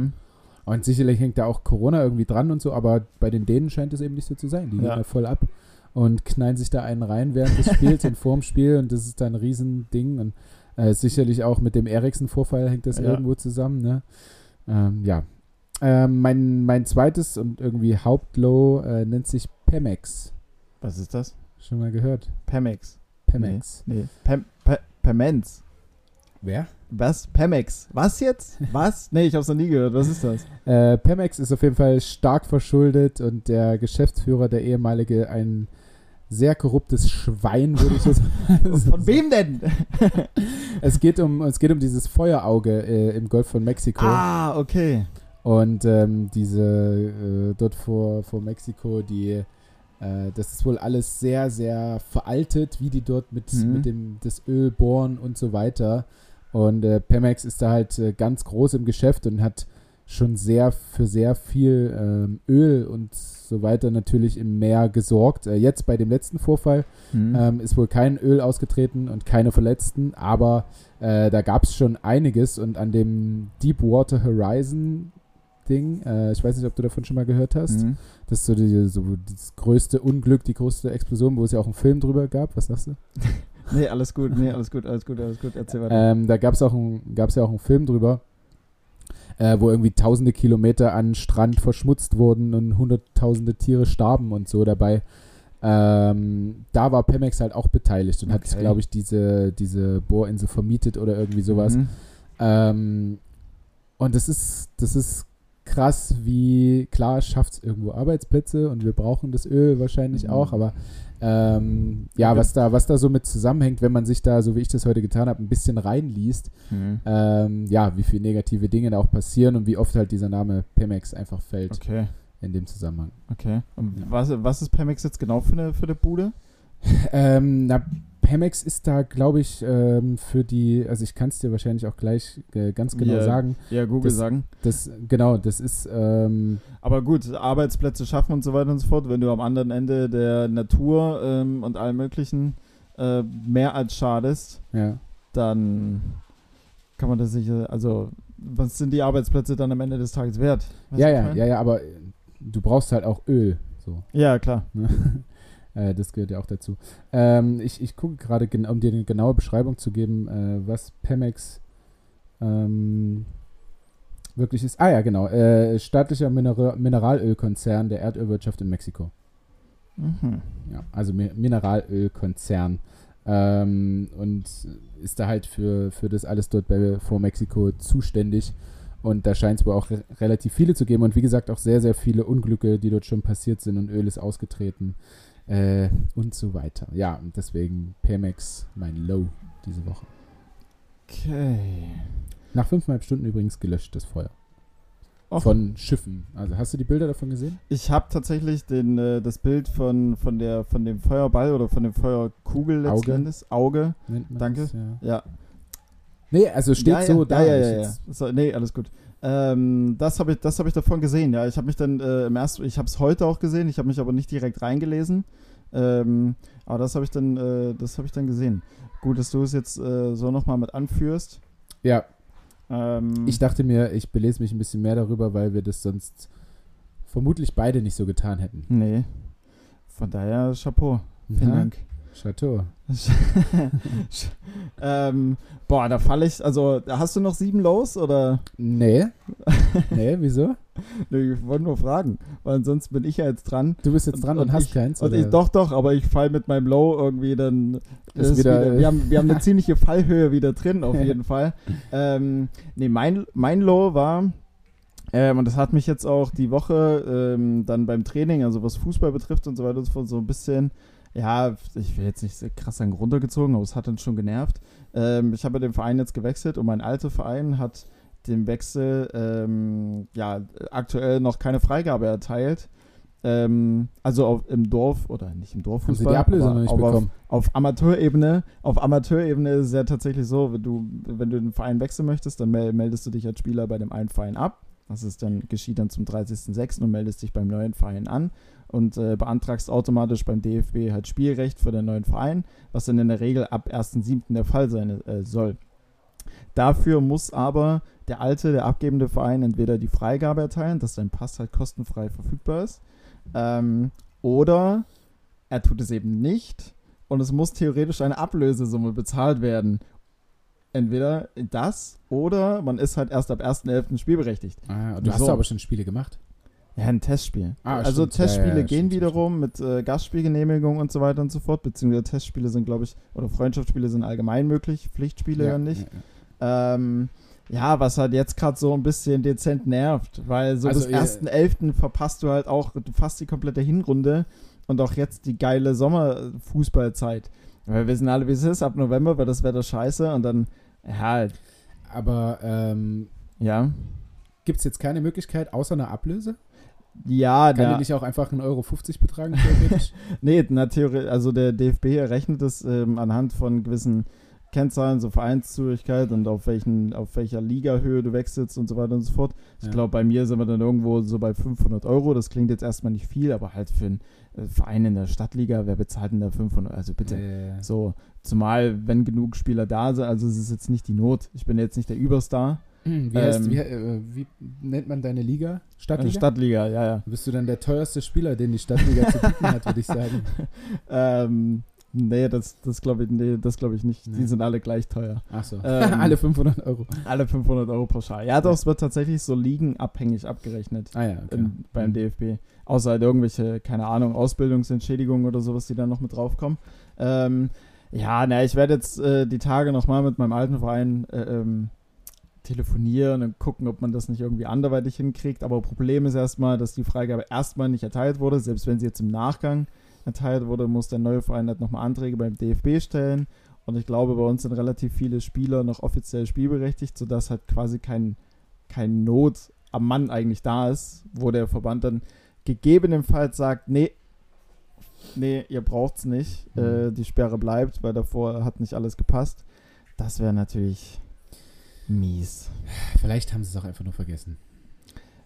Und sicherlich hängt da auch Corona irgendwie dran und so, aber bei den Dänen scheint es eben nicht so zu sein. Die Ja. gehen da voll ab und knallen sich da einen rein während des Spiels und *laughs* vorm Spiel und das ist dann ein Riesending und äh, sicherlich auch mit dem Eriksen-Vorfall hängt das Ja. irgendwo zusammen, ne? Ähm, ja. Ähm, mein, mein zweites und irgendwie Hauptlow äh, nennt sich Pemex. Was ist das? Schon mal gehört? Pemex. Pemex. Nee, Pem, Pe, Pemenz. Wer? Was? Pemex. Was jetzt? Was? *laughs* Nee, ich hab's noch nie gehört. Was ist das? Äh, Pemex ist auf jeden Fall stark verschuldet und der Geschäftsführer, der ehemalige, ein sehr korruptes Schwein, würde ich jetzt *laughs* Von wem denn? *laughs* Es geht um, es geht um dieses Feuerauge äh, im Golf von Mexiko. ah, okay. Und ähm, diese äh, dort vor, vor Mexiko, die äh, das ist wohl alles sehr, sehr veraltet, wie die dort mit, Mhm. mit dem das Öl bohren und so weiter. Und äh, Pemex ist da halt äh, ganz groß im Geschäft und hat schon sehr für sehr viel ähm, Öl und so weiter natürlich im Meer gesorgt. Äh, jetzt bei dem letzten Vorfall Mhm. ähm, ist wohl kein Öl ausgetreten und keine Verletzten, aber äh, da gab es schon einiges und an dem Deepwater Horizon Ding, äh, ich weiß nicht, ob du davon schon mal gehört hast, Mhm. das ist so, die, so das größte Unglück, die größte Explosion, wo es ja auch einen Film drüber gab, was sagst du? *laughs* Nee, alles gut, nee, alles gut, alles gut, alles gut. Erzähl weiter. Ähm, da gab es ein, gab's ja auch einen Film drüber, äh, wo irgendwie tausende Kilometer an Strand verschmutzt wurden und hunderttausende Tiere starben und so dabei. Ähm, da war Pemex halt auch beteiligt und hat, Okay. glaube ich, diese, diese Bohrinsel vermietet oder irgendwie sowas. Mhm. Ähm, und das ist, das ist krass, wie klar schafft es irgendwo Arbeitsplätze und wir brauchen das Öl wahrscheinlich Mhm. auch, aber ähm, ja, was da, was da so mit zusammenhängt, wenn man sich da, so wie ich das heute getan habe, ein bisschen reinliest, Mhm. ähm, ja, wie viele negative Dinge da auch passieren und wie oft halt dieser Name Pemex einfach fällt Okay, in dem Zusammenhang. okay. Und Ja. was, was ist Pemex jetzt genau für eine, für eine Bude? *laughs* Ähm, na, Pemex ist da, glaube ich, ähm, für die, also ich kann es dir wahrscheinlich auch gleich äh, ganz genau Ja. sagen. Ja, Google Das- sagen. Das, genau, das ist, ähm, Aber gut, Arbeitsplätze schaffen und so weiter und so fort, wenn du am anderen Ende der Natur ähm, und allem möglichen äh, mehr als schadest, ja. dann kann man das sicher, also was sind die Arbeitsplätze dann am Ende des Tages wert? Weißt Ja, ja, ja, ja, aber du brauchst halt auch Öl. So. Ja, klar. *laughs* Äh, das gehört ja auch dazu. Ähm, ich ich gucke gerade, um dir eine genaue Beschreibung zu geben, äh, was Pemex ähm, wirklich ist. Ah ja, genau. Äh, staatlicher Minera Mineralölkonzern der Erdölwirtschaft in Mexiko. Mhm. Ja, also Mi Mineralölkonzern. Ähm, und ist da halt für, für das alles dort bei, vor Mexiko zuständig. Und da scheint es wohl auch re relativ viele zu geben. Und wie gesagt, auch sehr, sehr viele Unglücke, die dort schon passiert sind und Öl ist ausgetreten. Äh, und so weiter. Ja, und deswegen Pemex mein Low diese Woche. Okay. Nach fünfeinhalb Stunden übrigens gelöscht, das Feuer. Och. Von Schiffen. Also hast du die Bilder davon gesehen? Ich habe tatsächlich den, äh, das Bild von, von, der, von dem Feuerball oder von dem Feuerkugel letzten Auge. Endes. Auge. Danke. Das, ja. Ja. Nee, also steht ja, so ja, da. Ja, ja, ja. So, nee, alles gut. Ähm, das habe ich, das hab ich davon gesehen, ja. Ich habe mich dann äh, im ersten, ich habe es heute auch gesehen, ich habe mich aber nicht direkt reingelesen. Ähm, aber das habe ich dann, äh, das habe ich dann gesehen. Gut, dass du es jetzt äh, so nochmal mit anführst. Ja, Ähm, Ich dachte mir, ich belese mich ein bisschen mehr darüber, weil wir das sonst vermutlich beide nicht so getan hätten. nee. Von daher Chapeau. Vielen Ja? Dank. Chateau. *laughs* ähm, boah, da falle ich. Also, hast du noch sieben Lows oder? Nee. nee, wieso? *laughs* Nee, ich wollte nur fragen, weil ansonsten bin ich ja jetzt dran. Du bist jetzt dran und, und hast ich, keins? Und ich, doch, doch, aber ich fall mit meinem Low irgendwie dann. Ist wieder, wieder, wir, haben, wir haben eine *laughs* ziemliche Fallhöhe wieder drin, auf jeden Fall. Ähm, nee, mein, mein Low war. Ähm, und das hat mich jetzt auch die Woche ähm, dann beim Training, also was Fußball betrifft und so weiter und so so ein bisschen ja, ich will jetzt nicht so krass sagen runtergezogen, aber es hat uns schon genervt. Ähm, ich habe den Verein jetzt gewechselt und mein alter Verein hat dem Wechsel ähm, ja aktuell noch keine Freigabe erteilt. Ähm, also auf, im Dorf oder nicht im Dorf, Haben Sie die Ablösung noch nicht bekommen? Auf, auf, Amateurebene, auf Amateurebene ist es ja tatsächlich so, wenn du, wenn du den Verein wechseln möchtest, dann meldest du dich als Spieler bei dem einen Verein ab. Das ist dann, geschieht dann zum 30.06. und meldest dich beim neuen Verein an und äh, beantragst automatisch beim DFB halt Spielrecht für den neuen Verein, was dann in der Regel ab 1.7. der Fall sein äh, soll. Dafür muss aber der alte, der abgebende Verein entweder die Freigabe erteilen, dass dein Pass halt kostenfrei verfügbar ist, ähm, oder er tut es eben nicht und es muss theoretisch eine Ablösesumme bezahlt werden. Entweder das oder man ist halt erst ab 1.11. spielberechtigt. Ah, du hast so. aber schon Spiele gemacht. Ja, ein Testspiel. Ah, also stimmt. Testspiele ja, ja, gehen stimmt, wiederum mit äh, Gastspielgenehmigung und so weiter und so fort, beziehungsweise Testspiele sind, glaube ich, oder Freundschaftsspiele sind allgemein möglich, Pflichtspiele ja, nicht. Ja, ähm, ja, was halt jetzt gerade so ein bisschen dezent nervt, weil so Also, bis 1.11. verpasst du halt auch fast die komplette Hinrunde und auch jetzt die geile Sommerfußballzeit. Weil wir wissen alle, wie es ist, ab November wird das Wetter scheiße und dann, ja, Aber ähm, ja. gibt es jetzt keine Möglichkeit außer einer Ablöse? Ja, Kann der, nicht auch einfach 1,50 Euro betragen, theoretisch? *laughs* Nee, na, theoretisch, also der DFB errechnet es ähm, anhand von gewissen Kennzahlen, so Vereinszugehörigkeit und auf welchen, auf welcher Ligahöhe du wechselst und so weiter und so fort. Ich Ja. glaube, bei mir sind wir dann irgendwo so bei 500 Euro. Das klingt jetzt erstmal nicht viel, aber halt für einen äh, Verein in der Stadtliga, wer bezahlt denn da 500? Also bitte. Äh, So, zumal, wenn genug Spieler da sind, also es ist jetzt nicht die Not. Ich bin jetzt nicht der Überstar. Wie, heißt, ähm, wie, äh, wie nennt man deine Liga? Äh, Stadtliga? Stadtliga, ja, ja. Bist du dann der teuerste Spieler, den die Stadtliga zu bieten hat, würde ich sagen. *laughs* Ähm, nee, das, das glaube ich, nee, das glaube ich nicht. Die Nee. sind alle gleich teuer. Achso. Ähm, *laughs* Alle 500 Euro. Alle 500 Euro pauschal. Ja, doch, es wird tatsächlich so ligenabhängig abgerechnet Ah ja, okay. in, beim Mhm. DFB. Außer halt irgendwelche, keine Ahnung, Ausbildungsentschädigungen oder sowas, die dann noch mit draufkommen. Ähm, ja, na, ich werde jetzt äh, die Tage nochmal mit meinem alten Verein äh, ähm, telefonieren und gucken, ob man das nicht irgendwie anderweitig hinkriegt. Aber Problem ist erstmal, dass die Freigabe erstmal nicht erteilt wurde. Selbst wenn sie jetzt im Nachgang erteilt wurde, muss der neue Verein halt nochmal Anträge beim DFB stellen. Und ich glaube, bei uns sind relativ viele Spieler noch offiziell spielberechtigt, sodass halt quasi kein, kein Not am Mann eigentlich da ist, wo der Verband dann gegebenenfalls sagt, nee, nee, ihr braucht's nicht, Mhm. äh, die Sperre bleibt, weil davor hat nicht alles gepasst. Das wäre natürlich mies. Vielleicht haben sie es auch einfach nur vergessen.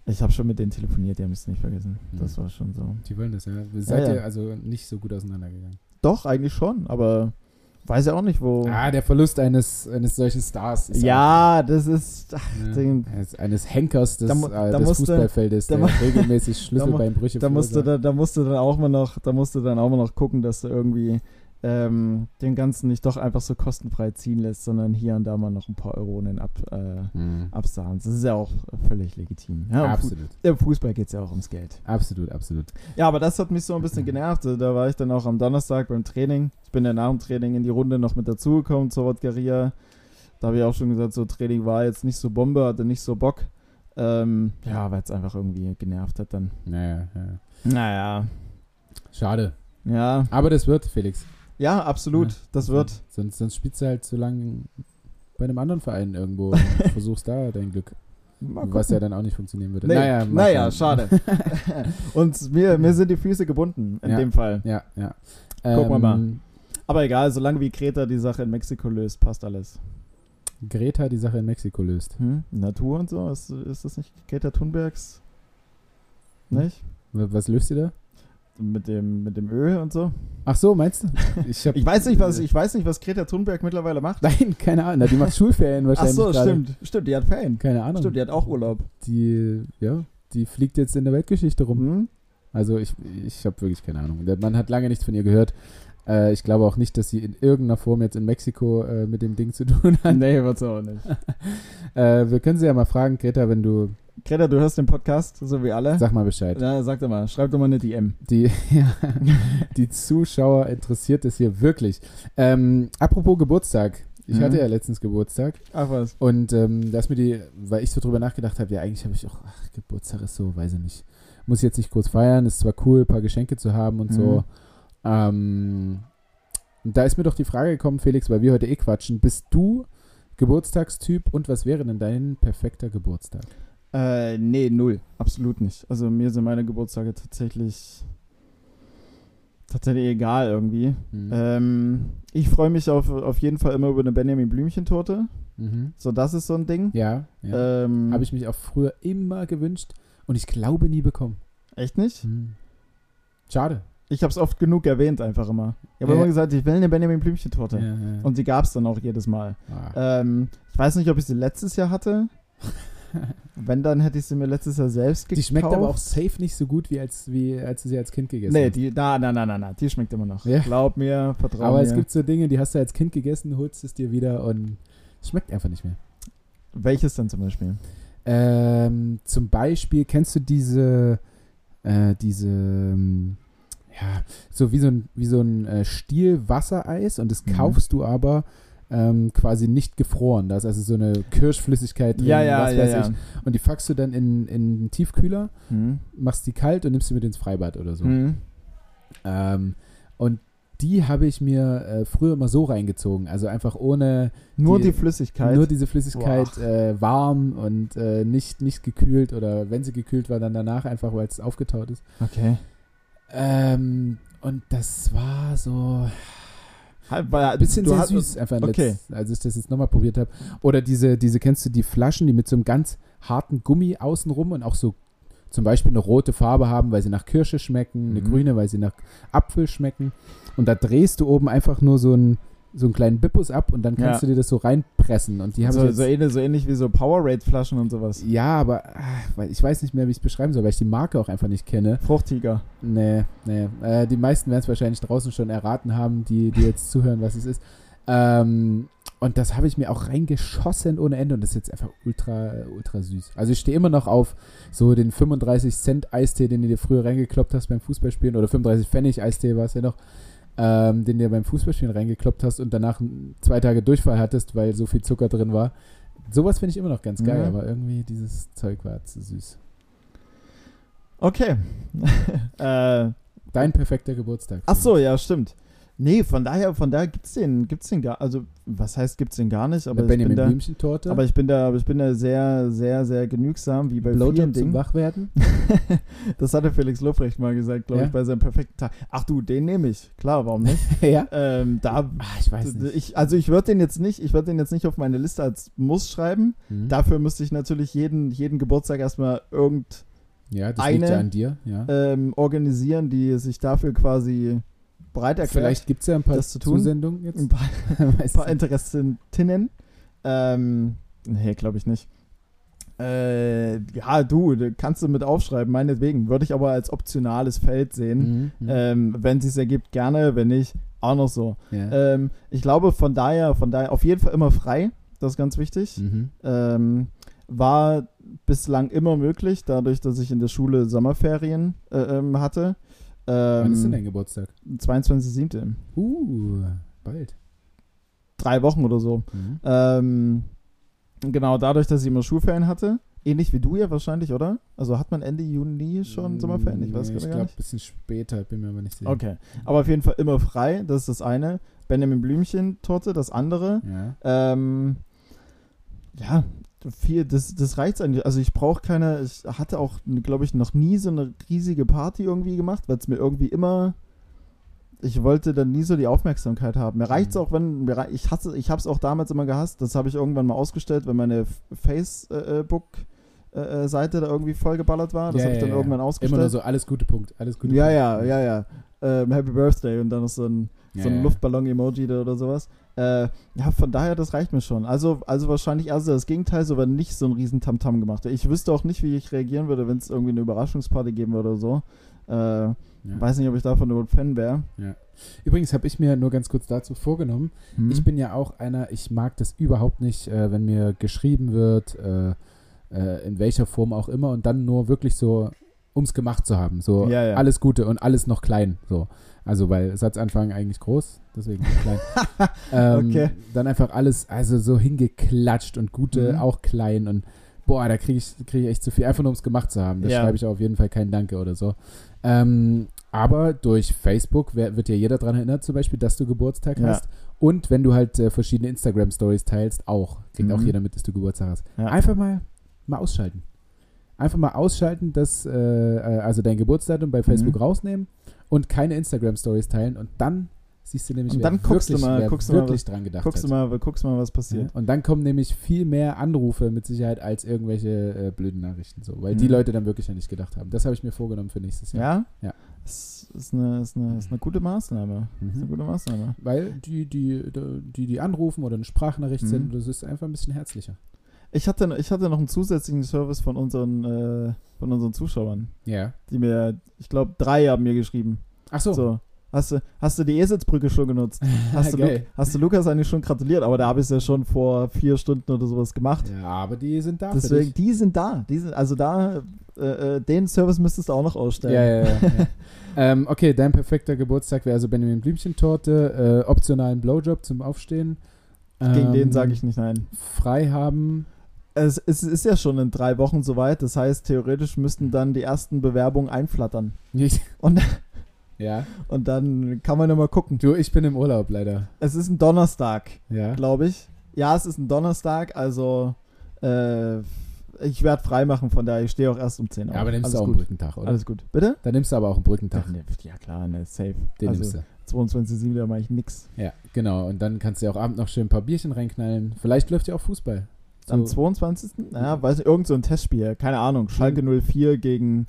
Ich habe schon mit denen telefoniert, die haben es nicht vergessen. Mhm. Das war schon so. Die wollen das, ja. Seid ja. ihr also nicht so gut auseinandergegangen? Doch, eigentlich schon, aber weiß ja auch nicht, wo. Ah, der Verlust eines, eines solchen Stars. Ist ja, das ist. Ach, auch, den- eines, Henkers des, Da äh, da des musste- Fußballfeldes, da der regelmäßig *laughs* da Schlüsselbeinbrüche da musst du verursacht. da, da musst du dann auch mal noch, da musst du dann auch mal noch gucken, dass du irgendwie ähm, den Ganzen nicht doch einfach so kostenfrei ziehen lässt, sondern hier und da mal noch ein paar Euronen ab, äh, Mhm. absahnst. Das ist ja auch völlig legitim. Ja, im Fu- Absolut. Im Fußball geht es ja auch ums Geld. Absolut, absolut. Ja, aber das hat mich so ein bisschen *clears throat* genervt. Also, Da war ich dann auch am Donnerstag beim Training. Ich bin ja nach dem Training in die Runde noch mit dazugekommen zur Wodgaria. Da habe ich auch schon gesagt, so Training war jetzt nicht so Bombe, hatte nicht so Bock. Ähm, ja, weil es einfach irgendwie genervt hat dann. Naja, ja. Naja. Schade. Ja, Aber das wird, Felix. Ja, absolut. Ja, das wird. Sonst, sonst spielst du halt so lange bei einem anderen Verein irgendwo und *laughs* versuchst da dein Glück. Was ja dann auch nicht funktionieren würde. Nee, naja, naja schade. *laughs* Und mir, mir sind die Füße gebunden in Ja. dem Fall. Ja, ja. Gucken wir Ähm, mal. Aber egal, solange wie Kreta die Sache in Mexiko löst, passt alles. Greta die Sache in Mexiko löst. Hm? Natur und so, ist, ist das nicht Greta Thunbergs? Nicht? W- Was löst ihr da? Mit dem, mit dem Öl und so. Ach so, meinst du? *laughs* Ich, Ich weiß nicht, was, ich weiß nicht, was Greta Thunberg mittlerweile macht. Nein, keine Ahnung. Na, Die macht Schulferien *laughs* Ach wahrscheinlich. so, gerade. stimmt. Stimmt, die hat Ferien. Keine Ahnung. Stimmt, die hat auch Urlaub. Die, ja, die fliegt jetzt in der Weltgeschichte rum. Hm? Also ich, ich habe wirklich keine Ahnung. Der Mann hat lange nichts von ihr gehört. Äh, ich glaube auch nicht, dass sie in irgendeiner Form jetzt in Mexiko äh, mit dem Ding zu tun hat. nee, wird's auch nicht. *laughs* Äh, wir können sie ja mal fragen, Greta, wenn du, Greta, du hörst den Podcast, so wie alle. sag mal Bescheid. Na, sag doch mal, schreib doch mal eine DM. Die, *laughs* ja, die Zuschauer interessiert es hier wirklich. Ähm, apropos Geburtstag. Ich Mhm. hatte ja letztens Geburtstag Ach was. und ähm, da ist mir die, weil ich so drüber nachgedacht habe, ja eigentlich habe ich auch, ach, Geburtstag ist so, weiß ich nicht. Muss ich jetzt nicht groß feiern, ist zwar cool, ein paar Geschenke zu haben und so. Ähm, da ist mir doch die Frage gekommen, Felix, weil wir heute eh quatschen, bist du Geburtstagstyp und was wäre denn dein perfekter Geburtstag? Äh, nee, null. Absolut nicht. Also mir sind meine Geburtstage tatsächlich tatsächlich egal irgendwie. Mhm. Ähm, ich freue mich auf, auf jeden Fall immer über eine Benjamin Blümchen-Torte. Mhm. So, das ist so ein Ding. Ja, ja. Ähm, Habe ich mich auch früher immer gewünscht und ich glaube nie bekommen. Echt nicht? Hm. Schade. Ich habe es oft genug erwähnt, einfach immer. Ich habe Ja. immer gesagt, ich will eine Benjamin Blümchen-Torte. Ja, ja. Und die gab es dann auch jedes Mal. Ah. Ähm, ich weiß nicht, ob ich sie letztes Jahr hatte. *laughs* Wenn, dann hätte ich sie mir letztes Jahr selbst gekauft. die schmeckt aber auch safe nicht so gut, wie als, wie als du sie als Kind gegessen Nee, hast. die, na, na, na, na, na, die schmeckt immer noch. Ja. Glaub mir, vertrau aber mir. es gibt so Dinge, die hast du als Kind gegessen, holst es dir wieder und es schmeckt einfach nicht mehr. Welches denn zum Beispiel? Ähm, zum Beispiel kennst du diese, äh, diese, ähm, ja, so wie so ein, wie so ein äh, Stiel Wassereis und das Mhm. kaufst du aber ähm, quasi nicht gefroren. Da ist also so eine Kirschflüssigkeit drin, ja, ja, was ja, weiß ja. ich. Und die packst du dann in, in den Tiefkühler, Hm. machst die kalt und nimmst sie mit ins Freibad oder so. Hm. Ähm, und die habe ich mir äh, früher immer so reingezogen. Also einfach ohne Nur Die- die, Flüssigkeit. nur diese Flüssigkeit äh, warm und äh, nicht, nicht gekühlt oder wenn sie gekühlt war, dann danach einfach, weil es aufgetaut ist. okay. Ähm, und das war so Halt, ein bisschen du sehr hast- süß, einfach okay. letzt, als ich das jetzt nochmal probiert habe. Oder diese, diese, kennst du die Flaschen, die mit so einem ganz harten Gummi außenrum und auch so zum Beispiel eine rote Farbe haben, weil sie nach Kirsche schmecken, eine Mhm. grüne, weil sie nach Apfel schmecken. Und da drehst du oben einfach nur so einen, so einen kleinen Bippus ab und dann kannst Ja. du dir das so reinpressen. Und die haben so, jetzt, so, ähnlich, so ähnlich wie so Powerade-Flaschen und sowas. ja, aber weil ich weiß nicht mehr, wie ich es beschreiben soll, weil ich die Marke auch einfach nicht kenne. Fruchtiger. Nee, nee. Äh, die meisten werden es wahrscheinlich draußen schon erraten haben, die, die jetzt *laughs* zuhören, was es ist. Ähm, und das habe ich mir auch reingeschossen ohne Ende und das ist jetzt einfach ultra, ultra süß. Also ich stehe immer noch auf so den 35 Cent Eistee, den du dir früher reingekloppt hast beim Fußballspielen oder 35 Pfennig Eistee war es ja noch, ähm, den du beim Fußballspielen reingekloppt hast und danach zwei Tage Durchfall hattest, weil so viel Zucker drin war. Sowas finde ich immer noch ganz geil, Ja. aber irgendwie dieses Zeug war zu süß. Okay. *laughs* äh, Dein perfekter Geburtstag. ach so, ja, stimmt. Nee, von daher, von daher gibt's den, gibt's den gar, also was heißt gibt's den gar nicht, aber ich bin da, aber ich bin da, aber ich bin da sehr, sehr, sehr genügsam, wie bei Blowjob vielen zum Dingen. Wachwerden. *laughs* das hatte Felix Lobrecht mal gesagt, glaube Ja? ich, bei seinem perfekten Tag. Ach du, den nehme ich. Klar, warum nicht? *laughs* ja. ähm, da, Ah, ich weiß nicht. ich, also ich würde den jetzt nicht, ich würde den jetzt nicht auf meine Liste als Muss schreiben. Mhm. Dafür müsste ich natürlich jeden, jeden Geburtstag erstmal irgend ja, das liegt eine- ja an dir. Ja. ähm, organisieren, die sich dafür quasi bereit erklärt. Vielleicht gibt es ja ein paar das zu tun. Zusendungen jetzt. ein paar, *laughs* ein paar. Interessentinnen. Ähm, nee, glaube ich nicht. Äh, ja, du, kannst du mit aufschreiben, meinetwegen. Würde ich aber als optionales Feld sehen. Mhm, mhm. Ähm, wenn es sich ergibt, gerne. Wenn nicht, auch noch so. ja. Ähm, ich glaube, von daher, von daher auf jeden Fall immer frei. Das ist ganz wichtig. mhm. Ähm, war bislang immer möglich, dadurch, dass ich in der Schule Sommerferien äh, ähm. Wann ist denn Ähm, dein Geburtstag? 22.07. Uh, bald. Drei Wochen oder so. Mhm. Ähm, genau, dadurch, dass ich immer Schulferien hatte. Ähnlich wie du ja wahrscheinlich, oder? Also hat man Ende Juni schon Sommerferien? Ich weiß Nee, gerade Ich gar glaube, nicht. ein bisschen später, bin mir aber nicht sicher. Okay. Aber auf jeden Fall immer frei, das ist das eine. Benjamin Blümchen-Torte, das andere. Ja. Ähm, ja, viel, das, das reicht eigentlich. Also ich brauche keine, ich hatte auch, glaube ich, noch nie so eine riesige Party irgendwie gemacht, weil es mir irgendwie immer, ich wollte dann nie so die Aufmerksamkeit haben. Mir reicht es Mhm. auch, wenn, mir ich hasse, ich habe es auch damals immer gehasst, das habe ich irgendwann mal ausgestellt, wenn meine Facebook-Seite da irgendwie vollgeballert war. Das Ja, habe ich ja, dann ja. irgendwann Immer nur ausgestellt. so, alles gute Punkt, alles gute ja, Punkt. ja, ja, ja. Ähm, Happy Birthday und dann ist so ein Ja, so ein ja. Luftballon-Emoji da oder sowas. Äh, ja, von daher, das reicht mir schon. Also, also wahrscheinlich eher so das Gegenteil, so wenn nicht so ein riesen Tamtam gemacht. Ich wüsste auch nicht, wie ich reagieren würde, wenn es irgendwie eine Überraschungsparty geben würde oder so. Äh, ja. Weiß nicht, ob ich davon überhaupt Fan wäre. Ja. Übrigens habe ich mir nur ganz kurz dazu vorgenommen. Hm. Ich bin ja auch einer, ich mag das überhaupt nicht, äh, wenn mir geschrieben wird, äh, äh, in welcher Form auch immer, und dann nur wirklich so, um es gemacht zu haben. So ja, ja. alles Gute und alles noch klein. So. Also, weil Satzanfang eigentlich groß, deswegen *laughs* klein. ähm, okay. Dann einfach alles, also so hingeklatscht und Gute mhm. auch klein und boah, da kriege ich, krieg ich echt zu viel, einfach nur um es gemacht zu haben. Da ja. schreibe ich auf jeden Fall kein Danke oder so. Ähm, aber durch Facebook wird ja jeder daran erinnert, zum Beispiel, dass du Geburtstag ja. hast. Und wenn du halt äh, verschiedene Instagram-Stories teilst, auch. Kriegt mhm. auch jeder mit, dass du Geburtstag hast. Ja. Einfach mal, mal ausschalten. Einfach mal ausschalten, dass, äh, äh also dein Geburtsdatum bei Facebook mhm. rausnehmen und keine Instagram-Stories teilen und dann siehst du nämlich, und dann guckst wirklich, du mal, guckst wirklich du mal, dran gedacht guckst hat. Du mal, guckst mal, was passiert. Und dann kommen nämlich viel mehr Anrufe mit Sicherheit als irgendwelche äh, blöden Nachrichten, so, weil mhm. die Leute dann wirklich ja nicht gedacht haben. Das habe ich mir vorgenommen für nächstes Jahr. Ja? Ja. Das ist eine, ist eine, ist eine gute Maßnahme. Mhm. Ist eine gute Maßnahme. Weil die, die, die, die anrufen oder eine Sprachnachricht mhm. sind, das ist einfach ein bisschen herzlicher. Ich hatte, ich hatte noch einen zusätzlichen Service von unseren, äh, von unseren Zuschauern. Ja. Die mir, ich glaube, drei haben mir geschrieben. Ach so. so. Hast du, hast du die Eselsbrücke schon genutzt? *laughs* Hast, du, Lu hast du Lukas eigentlich schon gratuliert? Aber da habe ich es ja schon vor vier Stunden oder sowas gemacht. Ja, aber die sind da. Deswegen, die sind da. Die sind, also da, äh, äh, den Service müsstest du auch noch ausstellen. Ja, ja, ja. ja. *laughs* ähm, okay, dein perfekter Geburtstag wäre also Benjamin Blümchentorte, äh, optionalen Blowjob zum Aufstehen. Gegen den sage ich nicht nein. Frei haben. Es, es, ist ja schon in drei Wochen soweit. Das heißt, theoretisch müssten dann die ersten Bewerbungen einflattern. Nicht. Und *laughs* ja. Und dann kann man immer gucken. Du, ich bin im Urlaub leider. Es ist ein Donnerstag, ja. glaube ich. Ja, es ist ein Donnerstag, also äh, ich werde freimachen, von daher ich stehe auch erst um 10 Uhr. Ja, aber nimmst Alles du auch gut. einen Brückentag, oder? Alles gut. Bitte? Dann nimmst du aber auch einen Brückentag. Ja, klar, ne, safe. Den also, nimmst du. 22.7. da mache ich nix. Ja, genau. Und dann kannst du ja auch abend noch schön ein paar Bierchen reinknallen. Vielleicht läuft ja auch Fußball. So. Am 22. Ja, weiß nicht, irgend so ein Testspiel. Keine Ahnung. Schalke 04 gegen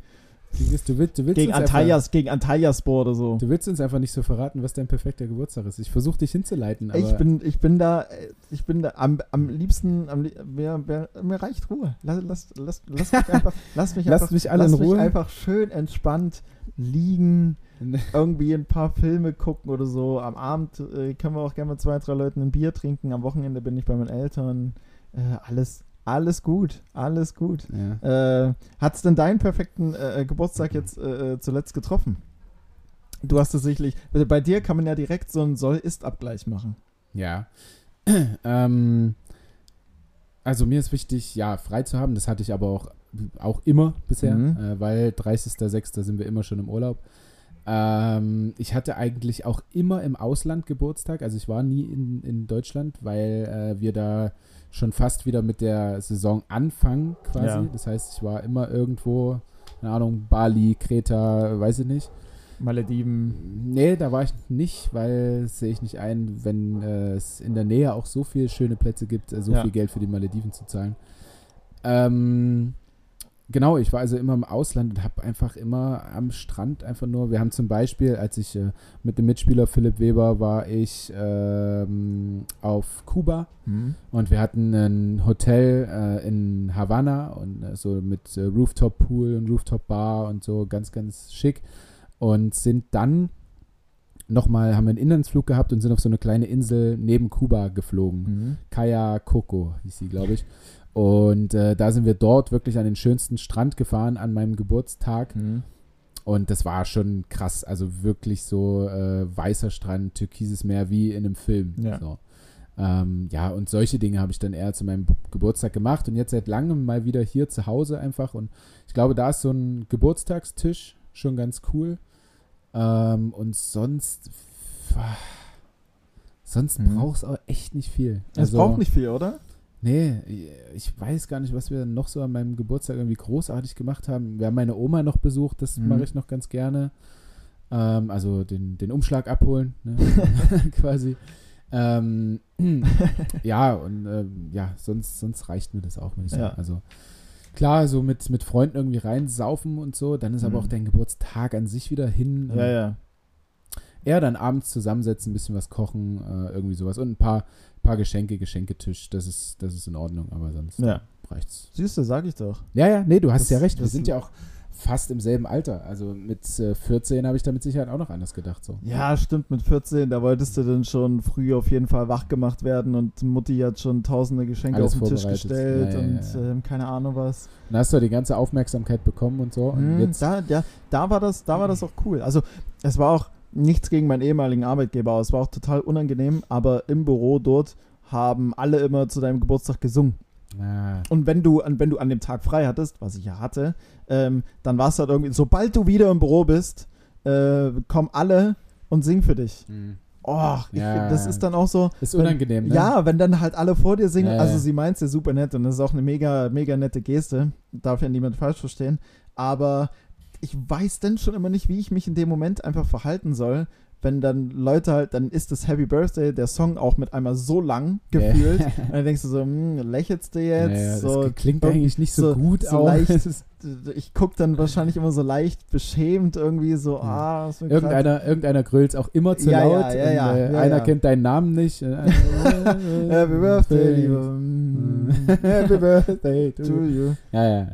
Du willst, du willst, du willst gegen, Antalya's, gegen Antalyaspor oder so. Du willst uns einfach nicht so verraten, was dein perfekter Geburtstag ist. Ich versuche dich hinzuleiten. ich, bin, ich bin da, ich bin da am, am liebsten, am, mir, mir, mir reicht Ruhe. Lass, lass, lass, lass mich einfach, *laughs* lass mich, einfach, mich alle lass in Ruhe. mich einfach schön entspannt liegen, irgendwie ein paar Filme gucken oder so. Am Abend äh, können wir auch gerne mit zwei, drei Leuten ein Bier trinken. Am Wochenende bin ich bei meinen Eltern. Äh, alles, alles gut, alles gut. Ja. Äh, Hat es denn deinen perfekten äh, Geburtstag jetzt äh, äh, zuletzt getroffen? Du hast es sicherlich, bei dir kann man ja direkt so einen Soll-Ist-Abgleich machen. Ja. *clears throat* ähm, also mir ist wichtig, ja, frei zu haben. Das hatte ich aber auch, auch immer bisher, mhm. äh, weil 30.06. sind wir immer schon im Urlaub. Ähm, ich hatte eigentlich auch immer im Ausland Geburtstag. Also ich war nie in, in Deutschland, weil äh, wir da schon fast wieder mit der Saison anfangen quasi. Ja. Das heißt, ich war immer irgendwo, keine Ahnung, Bali, Kreta, weiß ich nicht. Malediven. Nee, da war ich nicht, weil sehe ich nicht ein, wenn äh, es in der Nähe auch so viele schöne Plätze gibt, äh, so ja. viel Geld für die Malediven zu zahlen. Ähm, Genau, ich war also immer im Ausland und habe einfach immer am Strand einfach nur, wir haben zum Beispiel, als ich äh, mit dem Mitspieler Philipp Weber war ich ähm, auf Kuba mhm. und wir hatten ein Hotel äh, in Havanna und äh, so mit äh, Rooftop Pool und Rooftop Bar und so ganz, ganz schick und sind dann nochmal, haben einen Inlandsflug gehabt und sind auf so eine kleine Insel neben Kuba geflogen. Mhm. Kaya Coco hieß sie, glaube ich. Und äh, da sind wir dort wirklich an den schönsten Strand gefahren an meinem Geburtstag. Mhm. Und das war schon krass. Also wirklich so äh, weißer Strand, türkises Meer wie in einem Film. Ja, so. ähm, ja und solche Dinge habe ich dann eher zu meinem Geburtstag gemacht. Und jetzt seit langem mal wieder hier zu Hause einfach. Und ich glaube, da ist so ein Geburtstagstisch schon ganz cool. Ähm, und sonst. Sonst Mhm. braucht es auch echt nicht viel. Es Also- braucht nicht viel, oder? Nee, ich weiß gar nicht, was wir noch so an meinem Geburtstag irgendwie großartig gemacht haben. Wir haben meine Oma noch besucht, das Mhm. mache ich noch ganz gerne. Ähm, also den, den Umschlag abholen, ne? *laughs* *laughs* quasi. Ähm, *clears throat* ja, und ähm, ja, sonst, sonst reicht mir das auch, würde ich. Ja. Also klar, so mit, mit Freunden irgendwie reinsaufen und so, dann ist aber Mhm. auch dein Geburtstag an sich wieder hin. Ja, ja. Eher dann abends zusammensetzen, ein bisschen was kochen, äh, irgendwie sowas. Und ein paar, paar Geschenke, Geschenketisch, das ist, das ist in Ordnung, aber sonst Ja. reicht's. Siehst du, sag ich doch. Ja, ja, nee, du hast Das- ja recht. Wir sind ja auch fast im selben Alter. Also mit äh, 14 habe ich da mit Sicherheit auch noch anders gedacht. So. Ja, stimmt, mit 14, da wolltest du dann schon früh auf jeden Fall wach gemacht werden und Mutti hat schon tausende Geschenke Alles auf den Tisch gestellt Ja, ja, und ja, ja. Ähm, keine Ahnung was. Dann hast du die ganze Aufmerksamkeit bekommen und so. Und Mhm, jetzt, da, ja, da, war das, da war das auch cool. Also es war auch nichts gegen meinen ehemaligen Arbeitgeber, aber es war auch total unangenehm, aber im Büro dort haben alle immer zu deinem Geburtstag gesungen. ah, Und wenn du, an- wenn du an dem Tag frei hattest, was ich ja hatte, ähm, dann war es halt irgendwie, sobald du wieder im Büro bist, äh, kommen alle und singen für dich. mh. Oh, ich, Ja. das ist dann auch so. ist wenn- unangenehm, ne? Ja, wenn dann halt alle vor dir singen, Ja, also sie meint es ja super nett und das ist auch eine mega, mega nette Geste. Darf ja niemand falsch verstehen. Aber ich weiß dann schon immer nicht, wie ich mich in dem Moment einfach verhalten soll, wenn dann Leute halt, dann ist das Happy Birthday, der Song auch mit einmal so lang gefühlt. *laughs* Und dann denkst du so, hm, lächelst du jetzt? Ja, ja, so, das klingt eigentlich nicht so, so- gut so auch. leicht. *laughs* Ich guck dann wahrscheinlich immer so leicht beschämt irgendwie so, Hm. ah, was für ein. Irgendeiner, irgendeiner grüllt auch immer zu Ja, laut. ja, und, ja, äh, ja, einer kennt deinen Namen nicht. *laughs* Äh, Happy Birthday, lieber. Hm. Happy Birthday to you. Ja, ja, ja.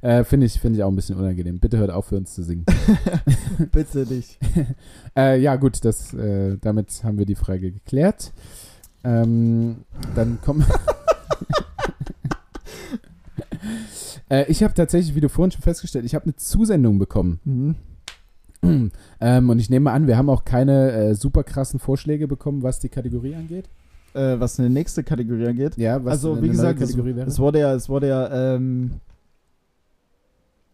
Äh, Finde ich, find ich auch ein bisschen unangenehm. Bitte hört auf, für uns zu singen. *laughs* Bitte dich. *laughs* äh, ja, gut, das, äh, damit haben wir die Frage geklärt. Ähm, dann kommen. *laughs* äh, ich habe tatsächlich, wie du vorhin schon festgestellt, ich habe eine Zusendung bekommen. Mhm. *clears throat* ähm, und ich nehme an, wir haben auch keine äh, super krassen Vorschläge bekommen, was die Kategorie angeht. Äh, was eine nächste Kategorie angeht. Ja, was also, eine wie gesagt, es, Kategorie wäre. es wurde ja, es wurde ja, ähm,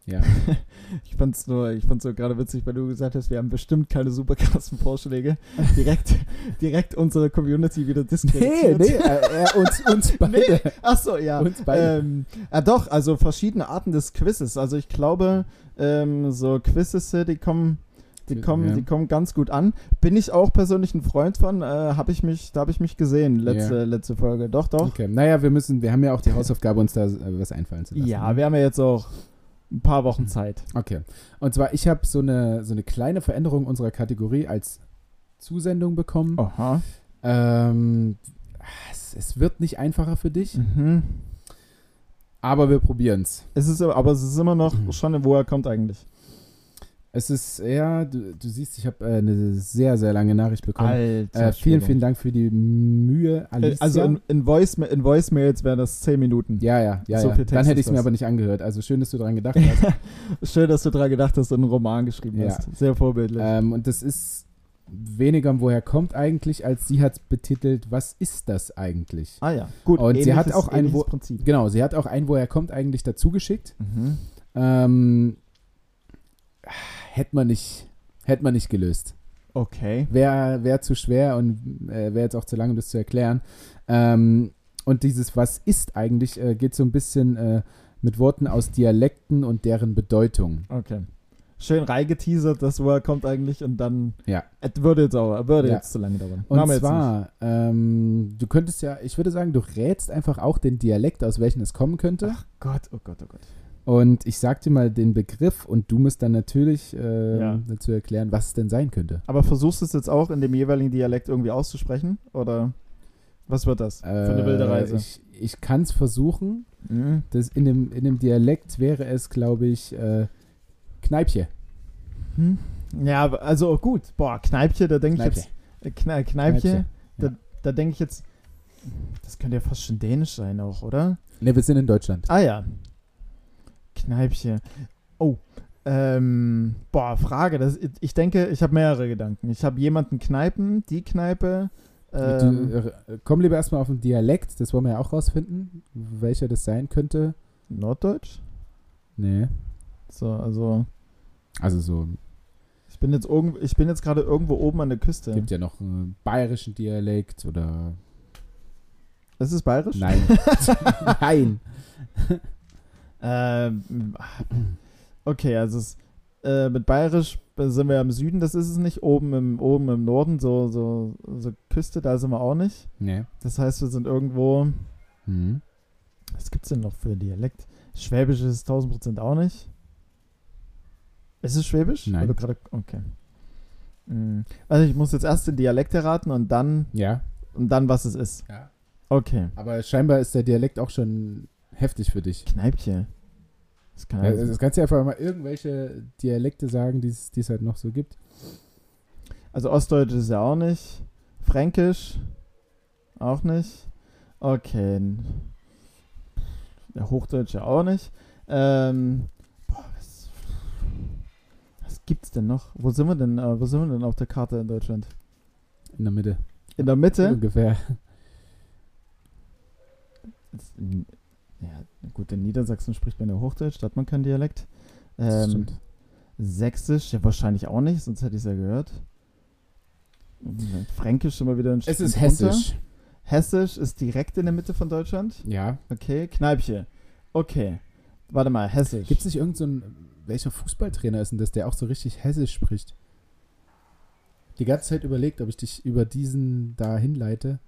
ja. *laughs* ich fand's nur, ich fand's nur gerade witzig, weil du gesagt hast, wir haben bestimmt keine super krassen Vorschläge. Direkt, *laughs* direkt unsere Community wieder Nee, diskreditiert. nee, äh, äh, uns, uns *laughs* beide. Ach so, ja. Uns beide. Ähm, ah, doch, also verschiedene Arten des Quizzes. Also ich glaube, ähm, so Quizzes, äh, die kommen, die Ja. kommen, die kommen ganz gut an. Bin ich auch persönlich ein Freund von. Äh, habe ich mich, da habe ich mich gesehen letzte, Ja. letzte Folge. Doch, doch. Okay. Naja, wir müssen, wir haben ja auch die Hausaufgabe, uns da äh, was einfallen zu lassen. Ja, wir haben ja jetzt auch ein paar Wochen Zeit. Okay. Und zwar, ich habe so eine, so eine kleine Veränderung unserer Kategorie als Zusendung bekommen. Aha. Ähm, es, es wird nicht einfacher für dich, Mhm. aber wir probieren es. Es ist, aber es ist immer noch Mhm. schon, woher kommt eigentlich? Es ist, ja, du, du siehst, ich habe äh, eine sehr, sehr lange Nachricht bekommen. Alter. Äh, vielen, vielen Dank für die Mühe, Äh, Alicia. Also in, in, Voice, in Voicemails wären das 10 Minuten. ja, ja, ja, so ja. viel Text Dann hätte ich es mir aber nicht angehört. Also schön, dass du daran gedacht hast. *laughs* Schön, dass du daran gedacht hast und einen Roman geschrieben Ja. hast. Sehr vorbildlich. ähm, und das ist weniger, woher kommt eigentlich, als sie hat betitelt, was ist das eigentlich? ah ja, gut. und sie hat auch ein ähnliches Wo- Prinzip. Genau, sie hat auch ein, woher kommt eigentlich dazu geschickt. Mhm. Ähm, hätte man nicht, hätte man nicht gelöst. Okay. Wäre wär zu schwer und äh, wäre jetzt auch zu lange, um das zu erklären. Ähm, und dieses Was ist eigentlich äh, geht so ein bisschen äh, mit Worten aus Dialekten und deren Bedeutung. Okay. Schön reingeteasert, das woher kommt eigentlich und dann. Ja. Es würde jetzt auch, würde Ja. jetzt zu lange dauern. Und Machen zwar, ähm, du könntest ja, ich würde sagen, du rätst einfach auch den Dialekt, aus welchem es kommen könnte. Ach Gott, oh Gott, oh Gott. Und ich sag dir mal den Begriff und du musst dann natürlich äh, Ja. dazu erklären, was es denn sein könnte. Aber versuchst du es jetzt auch in dem jeweiligen Dialekt irgendwie auszusprechen? Oder was wird das für eine wilde Äh, Reise? Ich, ich kann es versuchen. Mhm. Das in, dem, in dem Dialekt wäre es, glaube ich, äh, Kneipche. Hm? Ja, also gut. Boah, Kneipche, da denke ich jetzt. Äh, Kne Kneipche, Kneipche, da, ja. da denke ich jetzt. Das könnte ja fast schon dänisch sein auch, oder? Ne, wir sind in Deutschland. Ah ja. Kneipche. Oh. Ähm, boah, Frage. Das, ich denke, ich habe mehrere Gedanken. Ich habe jemanden Kneipen, die Kneipe. Ähm, du, äh, komm lieber erstmal auf den Dialekt, das wollen wir ja auch rausfinden, welcher das sein könnte. Norddeutsch? Nee. So, also. Also so, Ich bin jetzt ich bin jetzt gerade irgendwo oben an der Küste. gibt ja noch einen bayerischen Dialekt oder. Ist es bayerisch? Nein. *laughs* Nein. *laughs* Ähm, okay, also es, äh, mit bayerisch sind wir im Süden, das ist es nicht. Oben im, oben im Norden, so, so, so Küste, da sind wir auch nicht. Nee. Das heißt, wir sind irgendwo. Mhm. Was gibt's denn noch für Dialekt? Schwäbisch ist es 1000% auch nicht. Ist es Schwäbisch? Nein. Du gerade- okay. Hm. Also ich muss jetzt erst den Dialekt erraten und dann, Ja. und dann was es ist. Ja. Okay. Aber scheinbar ist der Dialekt auch schon heftig für dich. Kneipche. Das kann Ja, ja, das kannst du einfach mal irgendwelche Dialekte sagen, die es die es halt noch so gibt. also Ostdeutsch ist ja auch nicht. Fränkisch auch nicht. Okay. Ja, Hochdeutsch ja auch nicht. Ähm, boah, was, was gibt's denn noch? Wo sind wir denn? Äh, wo sind wir denn auf der Karte in Deutschland? In der Mitte. In der Mitte? Ungefähr. Ja, gut, in Niedersachsen spricht man ja Hochdeutsch, da hat man keinen Dialekt. Ähm, stimmt. Sächsisch, ja wahrscheinlich auch nicht, sonst hätte ich es ja gehört. Fränkisch immer wieder ein Es ist Stück runter. hessisch. Hessisch ist direkt in der Mitte von Deutschland. Ja. Okay, Kneipche. Okay. Warte mal, Hessisch. Gibt es nicht irgendeinen, so welcher Fußballtrainer ist denn das, der auch so richtig hessisch spricht? Die ganze Zeit überlegt, ob ich dich über diesen da hinleite.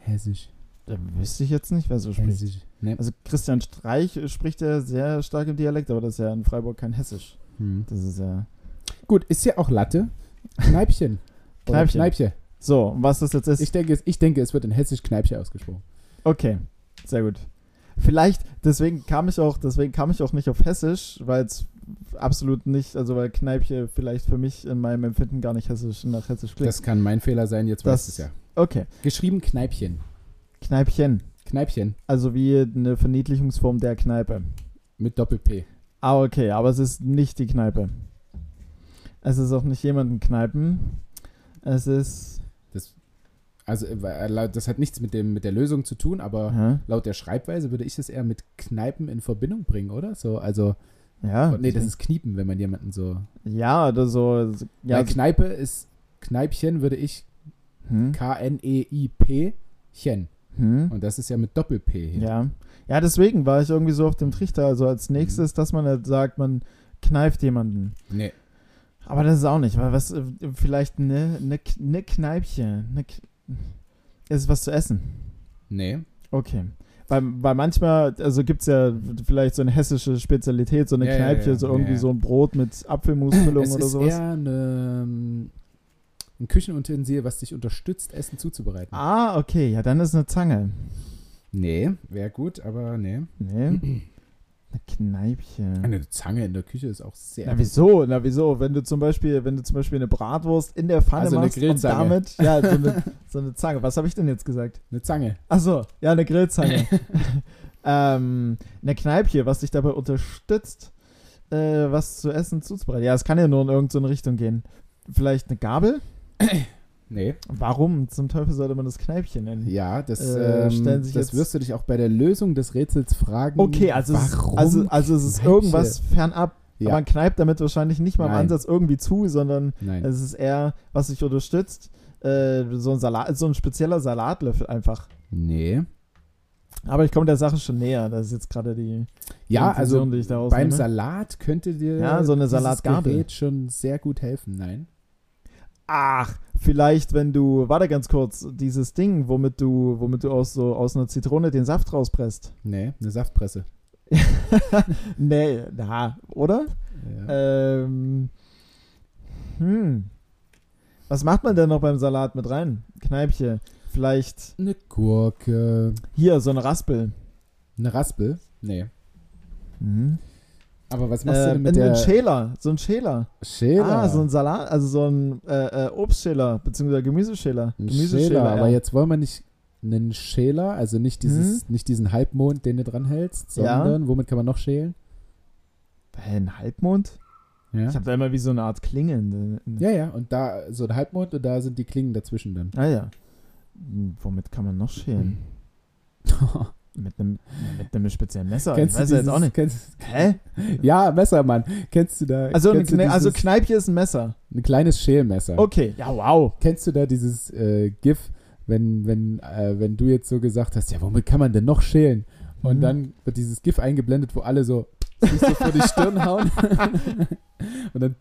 Hessisch. Da wüsste ich jetzt nicht, wer so spricht. Hessisch. Nee. Also Christian Streich spricht ja sehr stark im Dialekt, aber das ist ja in Freiburg kein Hessisch. Hm. Das ist ja. Gut, ist ja auch Latte. Kneipchen. *laughs* Kneipchen. Kneipche. So, was das jetzt ist. Ich denke, es- ich denke, es wird in hessisch Kneipche ausgesprochen. Okay, sehr gut. Vielleicht, deswegen kam ich auch, deswegen kam ich auch nicht auf Hessisch, weil es absolut nicht, also weil Kneipche vielleicht für mich in meinem Empfinden gar nicht hessisch nach Hessisch klingt. Das kann mein Fehler sein, jetzt Das- weißt du es ja. okay, Geschrieben Kneipchen. Kneipchen. Kneipchen Also wie eine Verniedlichungsform der Kneipe. mit Doppel-P. Ah, okay, aber es ist nicht die Kneipe. Es ist auch nicht jemanden Kneipen. Es ist. Das, also, äh, laut- das hat nichts mit, dem, mit der Lösung zu tun, aber Hä? laut der Schreibweise würde ich es eher mit Kneipen in Verbindung bringen, oder? So, also, Ja. oh, nee, das ist Kniepen, wenn man jemanden so. Ja, oder so. Ja, Ja, Kneipe ist, Kneipchen würde ich hm? K-N-E-I-P-Chen. Hm? Und das ist ja mit Doppel-P hier. Ja. Ja, deswegen war ich irgendwie so auf dem Trichter. Also als nächstes, dass man halt sagt, man kneift jemanden. Nee. Aber das ist auch nicht, weil was, äh, vielleicht eine ne, ne Kneipche. Ne, K- ist es was zu essen? Nee. Okay. Weil, weil manchmal, also gibt es ja vielleicht so eine hessische Spezialität, so eine Ja, Kneipche, ja. so Ja, irgendwie ja. so ein Brot mit Apfelmusfüllung Es oder ist sowas. eher eine, ähm, ein Küchenutensil, was dich unterstützt, Essen zuzubereiten. Ah, okay, ja, dann ist eine Zange. Nee, wäre gut, aber nee. Nee. *clears throat* Eine Kneipche. Eine Zange in der Küche ist auch sehr Na wieso? Na wieso? Wenn du zum Beispiel, wenn du zum Beispiel eine Bratwurst in der Pfanne Also machst und damit, *laughs* ja, so eine, so eine Zange. Was habe ich denn jetzt gesagt? eine Zange. Achso, ja, eine Grillzange. *laughs* ähm, eine Kneipche, was dich dabei unterstützt, äh, was zu essen zuzubereiten. Ja, es kann ja nur in irgendeine Richtung gehen. Vielleicht eine Gabel? *coughs* Nee. Warum zum Teufel sollte man das Kneipchen nennen? Ja, das, Äh, ähm, stellen sich das jetzt- wirst du dich auch bei der Lösung des Rätsels fragen. Okay, also es, ist, warum also, also es ist irgendwas fernab. Ja. Man kneipt damit wahrscheinlich nicht mal im Nein. Ansatz irgendwie zu, sondern Nein. Es ist eher, was sich unterstützt, äh, so ein Salat, so ein spezieller Salatlöffel einfach. nee. Aber ich komme der Sache schon näher. Das ist jetzt gerade die Ja, die also Intention, die beim rausnehme. Salat könnte dir Ja, so eine Salatgabel. Schon sehr gut helfen. Nein. Ach, vielleicht, wenn du, warte ganz kurz, dieses Ding, womit du, womit du aus so aus einer Zitrone den Saft rauspresst. Nee, eine Saftpresse. *laughs* nee, na, oder? Ja. Ähm, hm. Was macht man denn noch beim Salat mit rein? Kneipche. Vielleicht eine Gurke. hier, so eine Raspel. Eine Raspel? Nee. Mhm. Aber was machst du Äh, denn mit ein der Schäler, so ein Schäler. Schäler? Ah, so ein Salat, also so ein äh, äh, Obstschäler, beziehungsweise Gemüseschäler. Ein Gemüseschäler, Schäler, ja. aber jetzt wollen wir nicht einen Schäler, also nicht, dieses, Mhm. nicht diesen Halbmond, den du dran hältst, Ja. sondern womit kann man noch schälen? Hä, ein Halbmond? Ja. Ich habe da immer wie so eine Art Klinge. In, in, ja, ja, und da so ein Halbmond und da sind die Klingen dazwischen dann. Ah ja. Hm, Womit kann man noch schälen? *laughs* Mit einem, mit einem speziellen Messer. kennst ich weiß du ja jetzt dieses, auch nicht. Kennst, Hä? ja, Messermann. Kennst du da? Also, ein kennst Kne also dieses- Kneipje ist ein Messer. ein kleines Schälmesser. Okay, ja, wow. Kennst du da dieses äh, GIF, wenn, wenn, äh, wenn du jetzt so gesagt hast, ja, womit kann man denn noch schälen? Und Mhm. dann wird dieses GIF eingeblendet, wo alle so sich so vor die Stirn hauen. *laughs* und dann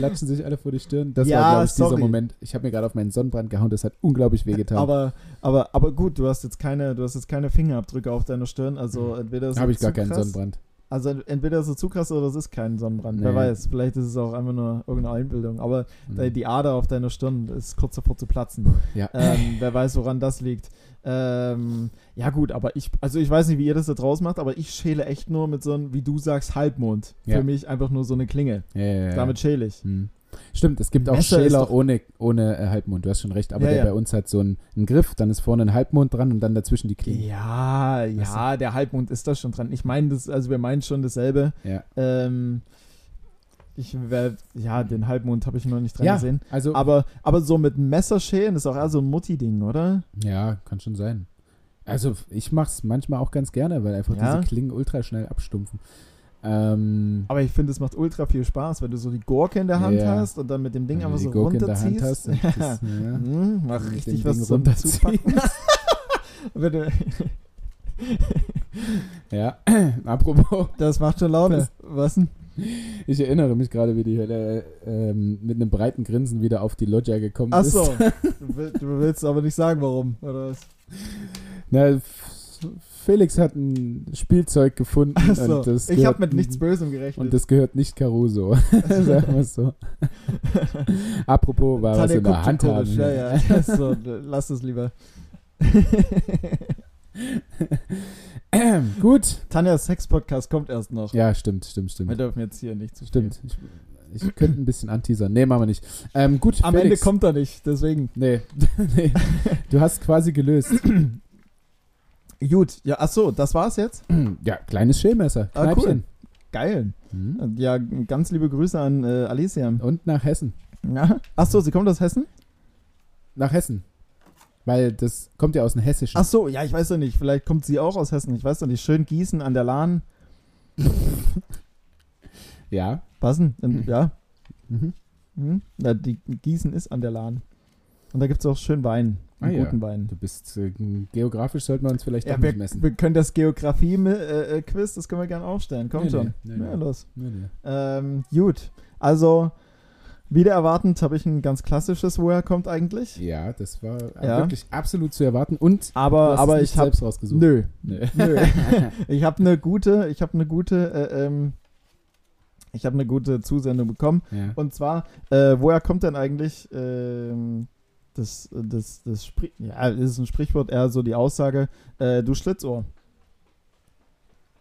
klatschen sich alle vor die Stirn. Das Ja, war, glaube ich, dieser sorry. Moment. Ich habe mir gerade auf meinen Sonnenbrand gehauen, das hat unglaublich wehgetan. Aber, aber, aber gut, du hast jetzt keine, du hast jetzt keine Fingerabdrücke auf deiner Stirn, also entweder ist habe ich gar zu keinen krass. Sonnenbrand. Also entweder ist es zu krass oder es ist kein Sonnenbrand. Wer Nee. weiß, vielleicht ist es auch einfach nur irgendeine Einbildung. Aber Mhm. die- Ader auf deiner Stirn ist kurz davor zu platzen. Ja. Ähm, wer weiß, woran das liegt. Ähm, ja gut, aber ich, also ich weiß nicht, wie ihr das da draus macht, aber ich schäle echt nur mit so einem, wie du sagst, Halbmond. Für Ja. mich einfach nur so eine Klinge. Ja. Damit schäle ich. Hm. Stimmt, es gibt auch Messer Schäler ohne, ohne äh, Halbmond, du hast schon recht, aber Ja, der ja. bei uns hat so einen, einen Griff, dann ist vorne ein Halbmond dran und dann dazwischen die Klinge. Ja, ja, der Halbmond ist da schon dran. Ich meine das, also wir meinen schon dasselbe. Ja, Ähm, ich wär, ja, den Halbmond habe ich noch nicht dran ja gesehen. also, Aber, aber so mit Messerschälen ist auch eher so ein Mutti-Ding, oder? ja, kann schon sein. Also ich mach's manchmal auch ganz gerne, weil einfach Ja? diese Klingen ultra schnell abstumpfen. Ähm, Aber ich finde, es macht ultra viel Spaß, wenn du so die Gurke in der Hand Ja. hast und dann mit dem Ding einfach so Gurke in der Hand runterziehst. hast, und *laughs* ja, Mhm, mach mit richtig was zum runterziehst. Zupacken. *laughs* *laughs* Ja. *clears throat* apropos, das macht schon Laune. Was denn? ich erinnere mich gerade, wie die äh, ähm, mit einem breiten Grinsen wieder auf die Loggia gekommen Ach ist. so. Du, will, du willst aber nicht sagen, warum, oder was? Na, Felix hat ein Spielzeug gefunden Ach so. und das ich gehört- habe mit nichts Bösem gerechnet. Und das gehört nicht Caruso. *laughs* Sagen wir es so. *laughs* Apropos, war was Tanja in der Hand haben. Ja, ja. so, lass es lieber. Ähm, *laughs* Gut. Tanjas Sex-Podcast kommt erst noch. Ja, stimmt, stimmt, Wir stimmt. dürfen jetzt hier nicht zu. Stimmt. Ich, ich könnte ein bisschen anteasern. Nee, machen wir nicht. Ähm, gut, Am Felix. Ende kommt er nicht, deswegen. Nee. nee. Du hast quasi gelöst. *clears throat* Gut, ja, ach so, das war's jetzt. *clears throat* ja, kleines Schälmesser. Ah, Kneipchen. Geil. Hm. Ja, ganz liebe Grüße an äh, Alicia. Und nach Hessen. Ja. Ach so, sie kommt aus Hessen? Nach Hessen. Weil das kommt ja aus dem Hessischen. Ach so, ja, ich weiß ja nicht. Vielleicht kommt sie auch aus Hessen. Ich weiß doch nicht. Schön Gießen an der Lahn. *laughs* Ja. Denn? In, ja. Mhm. Hm? ja. Die Gießen ist an der Lahn. Und da gibt es auch schön Wein. Ah, ja. guten Wein. Du bist äh, geografisch sollten wir uns vielleicht Ja, wir, nicht messen. wir können das Geografie-Quiz, das können wir gerne aufstellen. Komm Nee, schon. nee, nee, ja, los. Ähm, gut. Also, wieder erwartend habe ich ein ganz klassisches, woher kommt eigentlich. Ja, das war Ja. wirklich absolut zu erwarten. Und Aber, aber es ich habe selbst rausgesucht. Nö. Nee. *laughs* Nö. *laughs* ich habe eine gute, ich habe eine gute, äh, ähm, ich habe eine gute Zusendung bekommen. Ja. Und zwar, äh, woher kommt denn eigentlich ähm, das, das, das Sprich, ja, das ist ein Sprichwort, eher so die Aussage, äh, du Schlitzohr.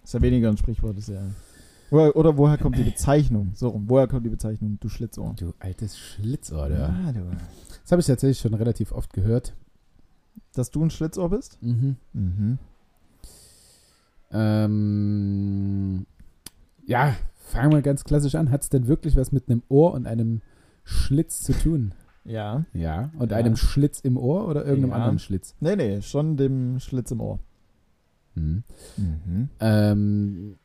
Ist ja weniger ein Sprichwort, ist ja. Oder, oder woher kommt die Bezeichnung? So rum, woher kommt die Bezeichnung, du Schlitzohr? Du altes Schlitzohr, ja. Ah, du. Das habe ich tatsächlich schon relativ oft gehört. Dass du ein Schlitzohr bist? Mhm. Mhm. Ähm, ja, fangen wir ganz klassisch an. Hat es denn wirklich was mit einem Ohr und einem Schlitz zu tun? Ja. Ja. Und Ja. einem Schlitz im Ohr oder irgendeinem Ja. anderen Schlitz? Nee, nee, schon dem Schlitz im Ohr. Mhm. Mhm. Ähm,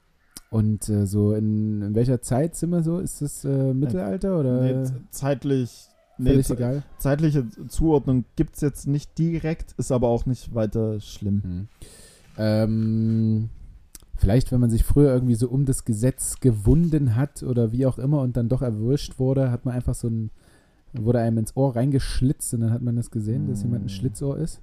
und äh, so in, in welcher Zeit sind wir so? Ist das äh, Mittelalter oder Nee, zeitlich. Nee, egal? zeitliche Zuordnung gibt es jetzt nicht direkt, ist aber auch nicht weiter schlimm. Mhm. Ähm, vielleicht, wenn man sich früher irgendwie so um das Gesetz gewunden hat oder wie auch immer und dann doch erwischt wurde, hat man einfach so ein, wurde einem ins Ohr reingeschlitzt und dann hat man das gesehen, dass jemand ein Mhm. Schlitzohr ist.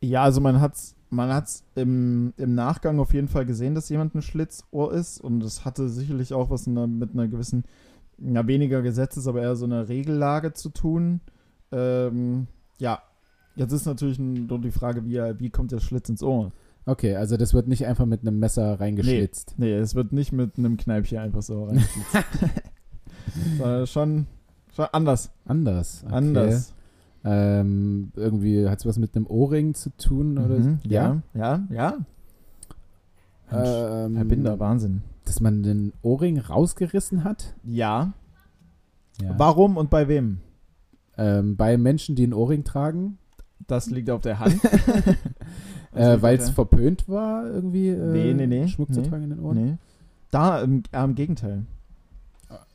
Ja, also man hat's, man hat's im, im Nachgang auf jeden Fall gesehen, dass jemand ein Schlitzohr ist und das hatte sicherlich auch was in einer, mit einer gewissen, ja weniger Gesetzes, aber eher so einer Regellage zu tun. Ähm, ja, jetzt ist natürlich nur die Frage, wie, wie kommt der Schlitz ins Ohr? Okay, also das wird nicht einfach mit einem Messer reingeschlitzt. Nee, es wird nicht mit einem Kneipchen einfach so reingeschlitzt. Sondern *laughs* schon, schon anders. Anders. Okay. Anders. Ähm, irgendwie hat es was mit einem Ohrring zu tun oder Mhm, ja, ja, ja. Mensch, Ähm, Herr Binder, Wahnsinn. Dass man den Ohrring rausgerissen hat? Ja. Ja. Warum und bei wem? Ähm, bei Menschen, die einen Ohrring tragen, Das liegt auf der Hand. *laughs* *laughs* äh, weil es verpönt war, irgendwie äh, Nee, nee, nee. Schmuck zu Nee. tragen in den Ohren. Nee. Da im, äh, im Gegenteil.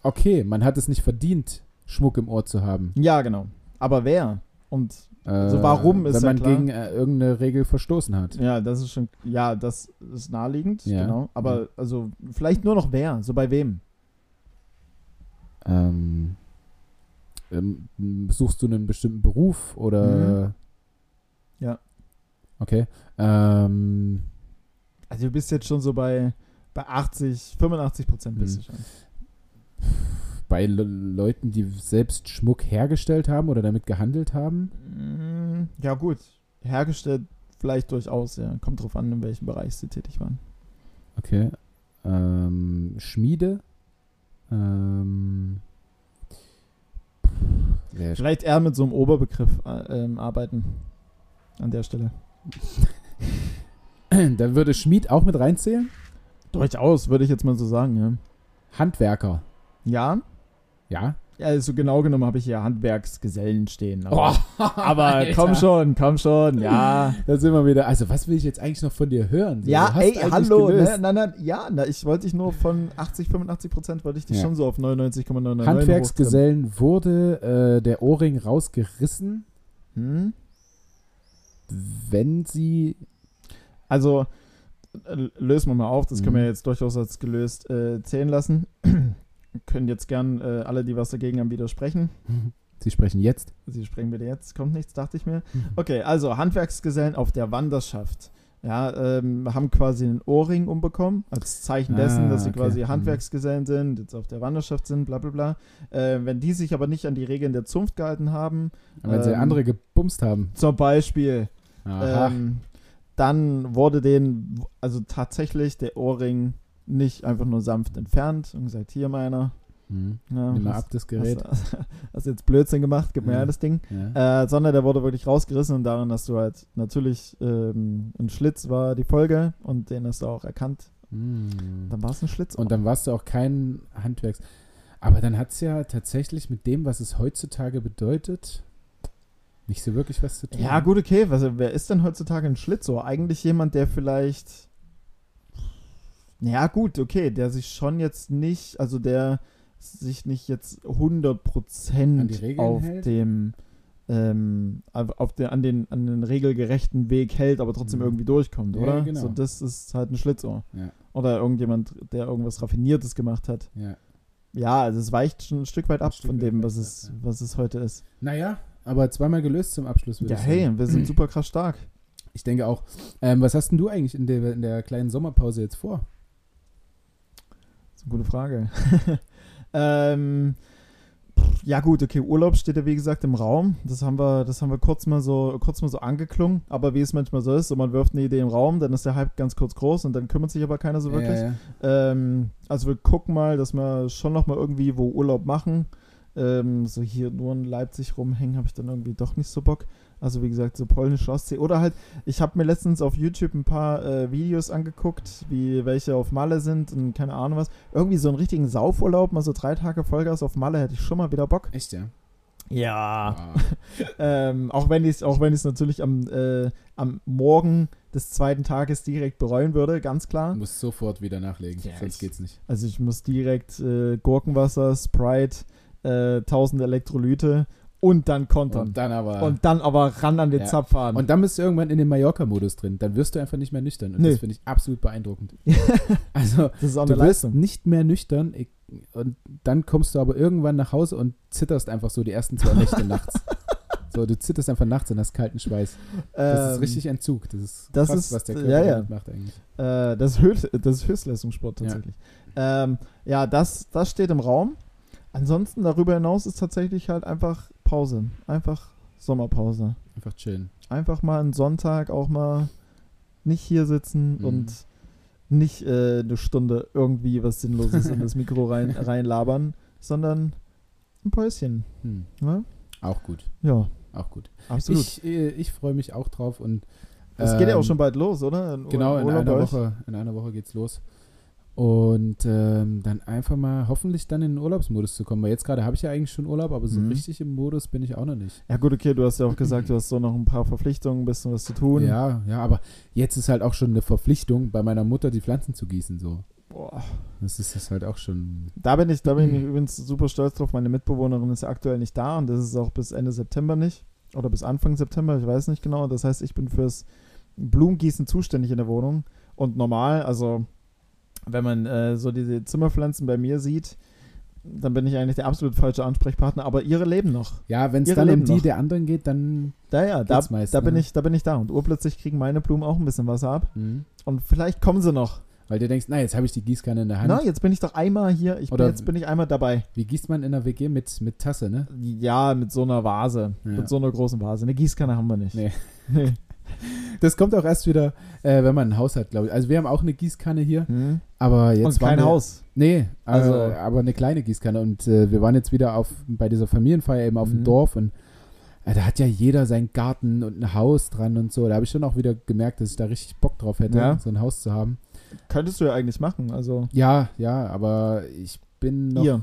Okay, man hat es nicht verdient, Schmuck im Ohr zu haben. Ja, genau. Aber wer? Und Äh, Also warum ist Wenn ja man klar. gegen äh, irgendeine Regel verstoßen hat. ja, das ist schon, ja, das ist naheliegend, Ja. genau. Aber also vielleicht nur noch wer, so bei wem? Ähm, ähm, suchst du einen bestimmten Beruf oder? Mhm. Ja. Okay. Ähm, Also du bist jetzt schon so bei, bei 80, 85 Prozent bist Mhm. du schon. Bei Le Leuten, die selbst Schmuck hergestellt haben oder damit gehandelt haben. Mm, Ja, gut. Hergestellt vielleicht durchaus, ja. Kommt drauf an, in welchem Bereich sie tätig waren. Okay. Ähm, Schmiede. Ähm, wer Vielleicht eher mit so einem Oberbegriff äh, ähm, arbeiten. An der Stelle. *laughs* da würde Schmied auch mit reinzählen. Durchaus, würde ich jetzt mal so sagen, ja. Handwerker. Ja, Ja. ja also genau genommen habe ich hier Handwerksgesellen stehen. Oh, *laughs* Aber, aber komm schon, komm schon, ja. Da sind wir wieder. Also, was will ich jetzt eigentlich noch von dir hören? So, Ja, ey, hallo. gelöst. Ne, nein, nein, ja, na, ich wollte dich nur von 80, 85 Prozent, wollte ich dich Ja. schon so auf 99,99 Handwerksgesellen wurde äh, der Ohrring rausgerissen, Hm? wenn sie. Also, äh, lösen wir mal auf, das können Mhm. wir jetzt durchaus als gelöst äh, zählen lassen. Können jetzt gern äh, alle, die was dagegen haben, widersprechen. *laughs* Sie sprechen jetzt. Sie sprechen bitte jetzt, kommt nichts, dachte ich mir. Okay, also Handwerksgesellen auf der Wanderschaft. Ja, ähm, haben quasi einen Ohrring umbekommen, als Zeichen dessen, Ah, dass sie okay. quasi Mhm. Handwerksgesellen sind, jetzt auf der Wanderschaft sind, bla bla bla. Äh, wenn die sich aber nicht an die Regeln der Zunft gehalten haben, Wenn sie Ähm, andere gebumst haben. zum Beispiel, ähm, dann wurde denen, also tatsächlich der Ohrring nicht einfach nur sanft entfernt und gesagt, hier meiner. Hm. Ja, Nimm mal ab das Gerät. *laughs* Hast, hast jetzt Blödsinn gemacht, gib mir Ja. ja das Ding. Ja. Äh, sondern der wurde wirklich rausgerissen und darin hast du halt natürlich ähm, ein Schlitz war die Folge und den hast du auch erkannt. Hm. Dann war es ein Schlitz. Und dann warst du auch kein Handwerks. Aber dann hat es ja tatsächlich mit dem, was es heutzutage bedeutet, nicht so wirklich was zu tun. ja, gut, okay. Was, wer ist denn heutzutage ein Schlitzohr? Eigentlich jemand, der vielleicht. Ja, gut, okay, der sich schon jetzt nicht, also der sich nicht jetzt 100% An die Regeln auf hält? dem. Ähm, auf der, an, den, an den regelgerechten Weg hält, aber trotzdem Mhm. irgendwie durchkommt, Ja, oder? genau. So, das ist halt ein Schlitzohr. Ja, Oder irgendjemand, der irgendwas Raffiniertes gemacht hat. ja. Ja, also es weicht schon ein Stück weit ab Stück von dem, was ja, es, ja. was es heute ist. Naja, aber zweimal gelöst zum Abschluss. Ja, hey, wir sind *clears throat* super krass stark. Ich denke auch. Ähm, was hast denn du eigentlich in der, in der kleinen Sommerpause jetzt vor? Gute Frage. *laughs* ähm, ja gut, okay, Urlaub steht ja wie gesagt im Raum. Das haben wir, das haben wir kurz mal so, kurz mal so angeklungen. Aber wie es manchmal so ist, so man wirft eine Idee im Raum, dann ist der Hype ganz kurz groß und dann kümmert sich aber keiner so wirklich. Ja, ja. Ähm, also wir gucken mal, dass wir schon noch mal irgendwie wo Urlaub machen. Ähm, so hier nur in Leipzig rumhängen, habe ich dann irgendwie doch nicht so Bock. Also wie gesagt, so polnische Ostsee. Oder halt, ich habe mir letztens auf YouTube ein paar äh, Videos angeguckt, wie welche auf Malle sind und keine Ahnung was. Irgendwie so einen richtigen Saufurlaub, mal so drei Tage Vollgas auf Malle, hätte ich schon mal wieder Bock. Echt, ja? Ja. Ah. *laughs* Ähm, auch wenn ich es auch wenn ich's natürlich am, äh, am Morgen des zweiten Tages direkt bereuen würde, ganz klar. Du musst sofort wieder nachlegen, Ja, sonst ich- geht's nicht. Also ich muss direkt äh, Gurkenwasser, Sprite, äh, 1000 Elektrolyte und dann kontern. Und dann aber. Und dann aber ran an den Ja. Zapf fahren. Und dann bist du irgendwann in dem Mallorca-Modus drin. Dann wirst du einfach nicht mehr nüchtern. Und Nee. das finde ich absolut beeindruckend. *laughs* Also, das ist auch du eine wirst Leistung. nicht mehr nüchtern und dann kommst du aber irgendwann nach Hause und zitterst einfach so die ersten zwei Nächte *laughs* nachts. So, du zitterst einfach nachts und hast kalten Schweiß. Das ist Ähm, richtig Entzug. Das ist das krass, ist- was der Körper ja, ja. macht eigentlich. Äh, das, ist Höchst, das ist Höchstleistungssport tatsächlich. Ja, ähm, ja das, das steht im Raum. Ansonsten darüber hinaus ist tatsächlich halt einfach Pause. Einfach Sommerpause. Einfach chillen. Einfach mal einen Sonntag auch mal nicht hier sitzen Mhm. und nicht äh, eine Stunde irgendwie was Sinnloses in das *laughs* Mikro rein, reinlabern, sondern ein Päuschen. Hm. Ne? Auch gut. Ja, Auch gut. absolut. Ich, äh, ich freue mich auch drauf und Es geht ja auch ähm, schon bald los, oder? In- Genau, in bei einer? Woche, in einer Woche geht's los. Und ähm, dann einfach mal hoffentlich dann in den Urlaubsmodus zu kommen. Weil jetzt gerade habe ich ja eigentlich schon Urlaub, aber so Mhm. richtig im Modus bin ich auch noch nicht. Ja gut, okay, du hast ja auch gesagt, du *clears throat* hast so noch ein paar Verpflichtungen, ein bisschen was zu tun. Ja, ja, aber jetzt ist halt auch schon eine Verpflichtung, bei meiner Mutter die Pflanzen zu gießen. So. Boah. Das ist das halt auch schon. Da bin ich, da bin ich *clears throat* übrigens super stolz drauf. Meine Mitbewohnerin ist ja aktuell nicht da und das ist auch bis Ende September nicht. Oder bis Anfang September, ich weiß nicht genau. Das heißt, ich bin fürs Blumengießen zuständig in der Wohnung. Und normal, also wenn man äh, so diese Zimmerpflanzen bei mir sieht, dann bin ich eigentlich der absolut falsche Ansprechpartner. Aber ihre leben noch. Ja, wenn es dann um die noch. der anderen geht, dann. Da, ja, da, meist, da, bin ne? ich, da bin ich da. Und urplötzlich kriegen meine Blumen auch ein bisschen Wasser ab. Hm. Und vielleicht kommen sie noch. Weil du denkst, na, jetzt habe ich die Gießkanne in der Hand. Na, jetzt bin ich doch einmal hier. Ich bin, Oder- jetzt bin ich einmal dabei. Wie gießt man in der WG mit, mit Tasse, ne? Ja, mit so einer Vase. Ja. Mit so einer großen Vase. Eine Gießkanne haben wir nicht. Nee. *laughs* nee. Das kommt auch erst wieder, äh, wenn man ein Haus hat, glaube ich. Also wir haben auch eine Gießkanne hier, Hm. aber jetzt Und kein wir, Haus. Nee, also, Also- aber eine kleine Gießkanne. Und äh, wir waren jetzt wieder auf bei dieser Familienfeier eben auf dem Mhm. Dorf und äh, da hat ja jeder seinen Garten und ein Haus dran und so. Da habe ich schon auch wieder gemerkt, dass ich da richtig Bock drauf hätte, Ja. so ein Haus zu haben. Könntest du ja eigentlich machen. Also Ja, ja, aber ich bin noch, ihr.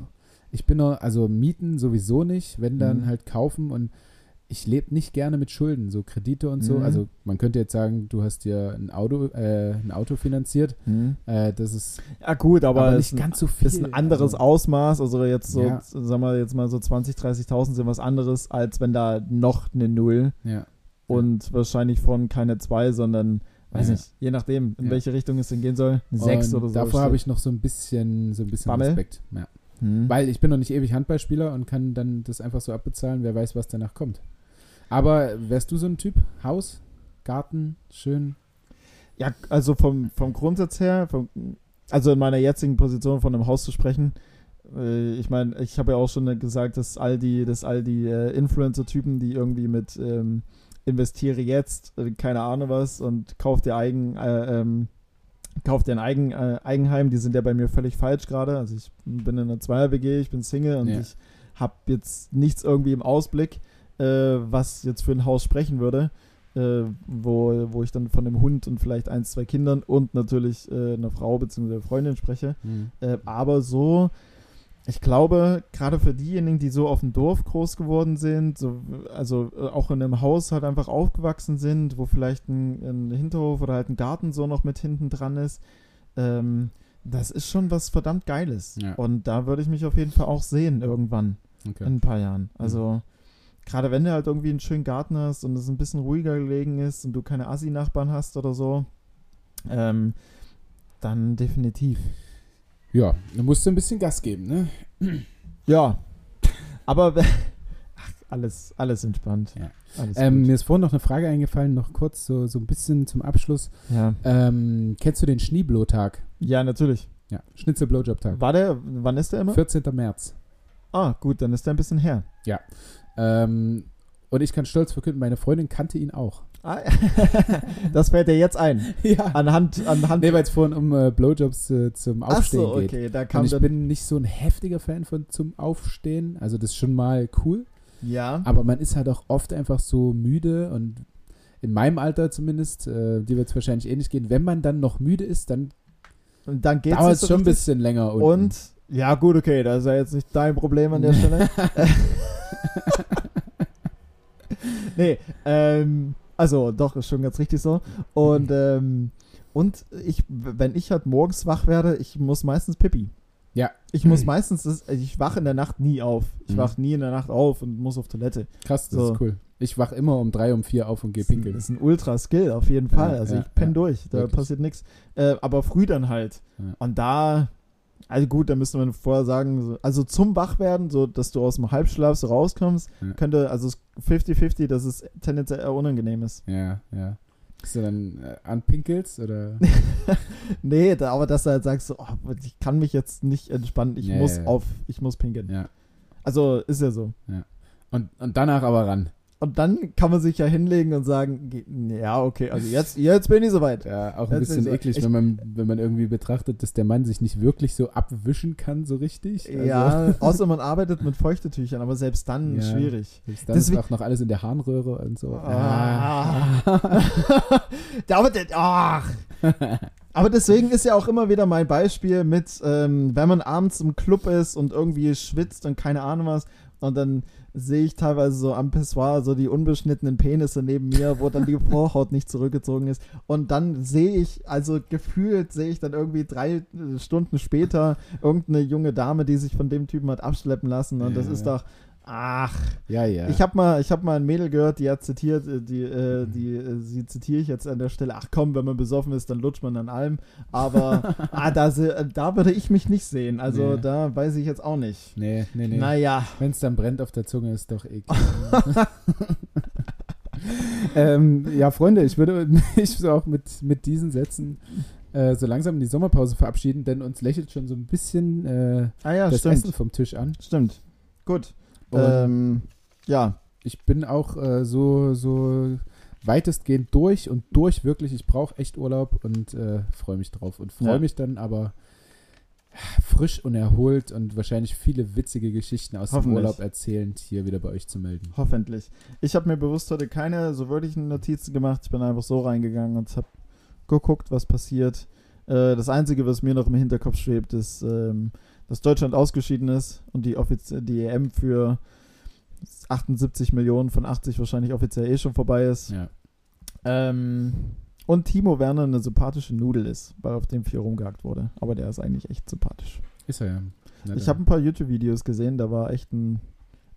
ich bin noch, also mieten sowieso nicht, wenn dann Mhm. halt kaufen und ich lebe nicht gerne mit Schulden, so Kredite und so. Mhm. Also man könnte jetzt sagen, du hast dir ein Auto, äh, ein Auto finanziert. Hm. Äh, das ist Ja gut, aber, aber, nicht ein, ganz so viel. ist ein anderes also, Ausmaß. Also jetzt so, Ja. sagen wir jetzt mal so 20, 30.000 sind was anderes, als wenn da noch eine Null Ja. und wahrscheinlich von keine zwei, sondern weiß Ja. nicht, je nachdem, in Ja. welche Richtung es denn gehen soll. Eine Sechs oder so. Davor habe ich noch so ein bisschen, so ein bisschen Bammel? Respekt. Ja. Hm. Weil ich bin noch nicht ewig Handballspieler und kann dann das einfach so abbezahlen. Wer weiß, was danach kommt. Aber wärst du so ein Typ? Haus, Garten, schön. Ja, also vom, vom Grundsatz her, vom, also in meiner jetzigen Position von einem Haus zu sprechen, äh, ich meine, ich habe ja auch schon gesagt, dass all die, dass all die äh, Influencer-Typen, die irgendwie mit ähm, investiere jetzt, äh, keine Ahnung was, und kauf dir eigen, äh, ähm, kauf dir ein eigen, äh, Eigenheim, die sind ja bei mir völlig falsch gerade. Also ich bin in einer Zweier-WG, ich bin Single und Ja. ich habe jetzt nichts irgendwie im Ausblick, äh, was jetzt für ein Haus sprechen würde äh, wo, wo ich dann von dem Hund und vielleicht ein, zwei Kindern und natürlich äh, einer Frau bzw. Freundin spreche. Äh, aber so, ich glaube, gerade für diejenigen, die so auf dem Dorf groß geworden sind, so, also äh, auch in einem Haus halt einfach aufgewachsen sind, wo vielleicht ein, ein Hinterhof oder halt ein Garten so noch mit hinten dran ist, ähm, das ist schon was verdammt Geiles. Ja. Und da würde ich mich auf jeden Fall auch sehen irgendwann Okay. in ein paar Jahren. Also gerade wenn du halt irgendwie einen schönen Garten hast und es ein bisschen ruhiger gelegen ist und du keine Assi-Nachbarn hast oder so, ähm, dann definitiv. Ja, du musst ein bisschen Gas geben, ne? Ja, aber *laughs* ach, alles, alles entspannt. Ja. Alles Ähm, mir ist vorhin noch eine Frage eingefallen, noch kurz, so, so ein bisschen zum Abschluss. ja. Ähm, kennst du den Schneeblotag? ja, natürlich. Ja, Schnitzel-Blowjob-Tag. War der, wann ist der immer? 14. März. Ah, gut, dann ist der ein bisschen her. Ähm, und ich kann stolz verkünden, meine Freundin kannte ihn auch. Ah, *laughs* das fällt dir jetzt ein. *laughs* Ja. Anhand, anhand. Nee, weil es vorhin um äh, Blowjobs äh, zum Ach Aufstehen so, geht. okay, da kam Und ich bin nicht so ein heftiger Fan von zum Aufstehen. Also das ist schon mal cool. ja. Aber man ist halt auch oft einfach so müde und in meinem Alter zumindest, äh, die wird es wahrscheinlich ähnlich gehen. Wenn man dann noch müde ist, dann Und dann geht's dauert nicht es so schon ein bisschen länger. unten. Und ja, gut, okay, das ist ja jetzt nicht dein Problem an der Stelle. *laughs* *laughs* nee, ähm, also doch, ist schon ganz richtig so. Und, ähm, und ich, wenn ich halt morgens wach werde, ich muss meistens pipi. Ja. Ich muss meistens, das, ich wache in der Nacht nie auf. Ich Mhm. wache nie in der Nacht auf und muss auf Toilette. krass, das So. ist cool. Ich wach immer um drei, um vier auf und gehe pinkeln. Das ist ein Ultra-Skill auf jeden Fall. Ja, also ja, ich penne ja, durch, da wirklich. passiert nichts. Äh, aber früh dann halt. Und da, also gut, da müsste man vorher sagen, so, also zum Wachwerden, so dass du aus dem Halbschlaf so rauskommst, Ja. könnte, also es 50-50, dass es tendenziell eher unangenehm ist. Ja, ja. Bist du dann äh, anpinkelst oder? *laughs* Nee, da, aber dass du halt sagst, so, oh, ich kann mich jetzt nicht entspannen, ich Ja, muss ja. auf, ich muss pinkeln. ja. Also ist ja so. Und, und danach aber ran. Und dann kann man sich ja hinlegen und sagen, ge- ja, okay, also jetzt, jetzt bin ich soweit. Ja, auch ein bisschen so- eklig, ich- wenn man, wenn man irgendwie betrachtet, dass der Mann sich nicht wirklich so abwischen kann, so richtig. Also, Ja, *laughs* außer man arbeitet mit Feuchtetüchern, aber selbst dann Ja. schwierig. Selbst dann Deswegen- ist auch noch alles in der Harnröhre und so. Ah. *laughs* aber, der- ach. aber deswegen ist ja auch immer wieder mein Beispiel mit, ähm, wenn man abends im Club ist und irgendwie schwitzt und keine Ahnung was, und dann sehe ich teilweise so am Pissoir so die unbeschnittenen Penisse neben mir, wo dann die *laughs* Vorhaut nicht zurückgezogen ist. Und dann sehe ich, also gefühlt sehe ich dann irgendwie drei äh, Stunden später irgendeine junge Dame, die sich von dem Typen hat abschleppen lassen. Und das Ja. ist doch, ach, ja, ja. ich habe mal, ich habe mal ein Mädel gehört, die hat zitiert, äh, die, äh, die, äh, sie zitiere ich jetzt an der Stelle. Ach komm, wenn man besoffen ist, dann lutscht man an allem. Aber *laughs* ah, da, äh, da würde ich mich nicht sehen. Also Nee. da weiß ich jetzt auch nicht. nee, nee, nee. Naja, Wenn es dann brennt auf der Zunge, ist doch eklig. *laughs* *laughs* ähm, ja, Freunde, ich würde mich auch mit, mit diesen Sätzen äh, so langsam in die Sommerpause verabschieden, denn uns lächelt schon so ein bisschen äh, Ah ja, das stimmt. Essen vom Tisch an. Stimmt. Gut. Ähm, ja, ich bin auch äh, so, so weitestgehend durch und durch wirklich. Ich brauche echt Urlaub und äh, freue mich drauf und freue Ja. mich dann aber frisch und erholt und wahrscheinlich viele witzige Geschichten aus dem. Urlaub erzählend hier wieder bei euch zu melden. hoffentlich. Ich habe mir bewusst heute keine so wirklichen Notizen gemacht. Ich bin einfach so reingegangen und habe geguckt, was passiert. Äh, das Einzige, was mir noch im Hinterkopf schwebt, ist, ähm, dass Deutschland ausgeschieden ist und die, offiz die EM für 78 Millionen von 80 wahrscheinlich offiziell eh schon vorbei ist. Ja. Ähm, und Timo Werner eine sympathische Nudel ist, weil auf dem viel rumgehackt wurde. Aber der ist eigentlich echt sympathisch. Ist er ja. Na Ich habe ein paar YouTube-Videos gesehen, da war echt ein,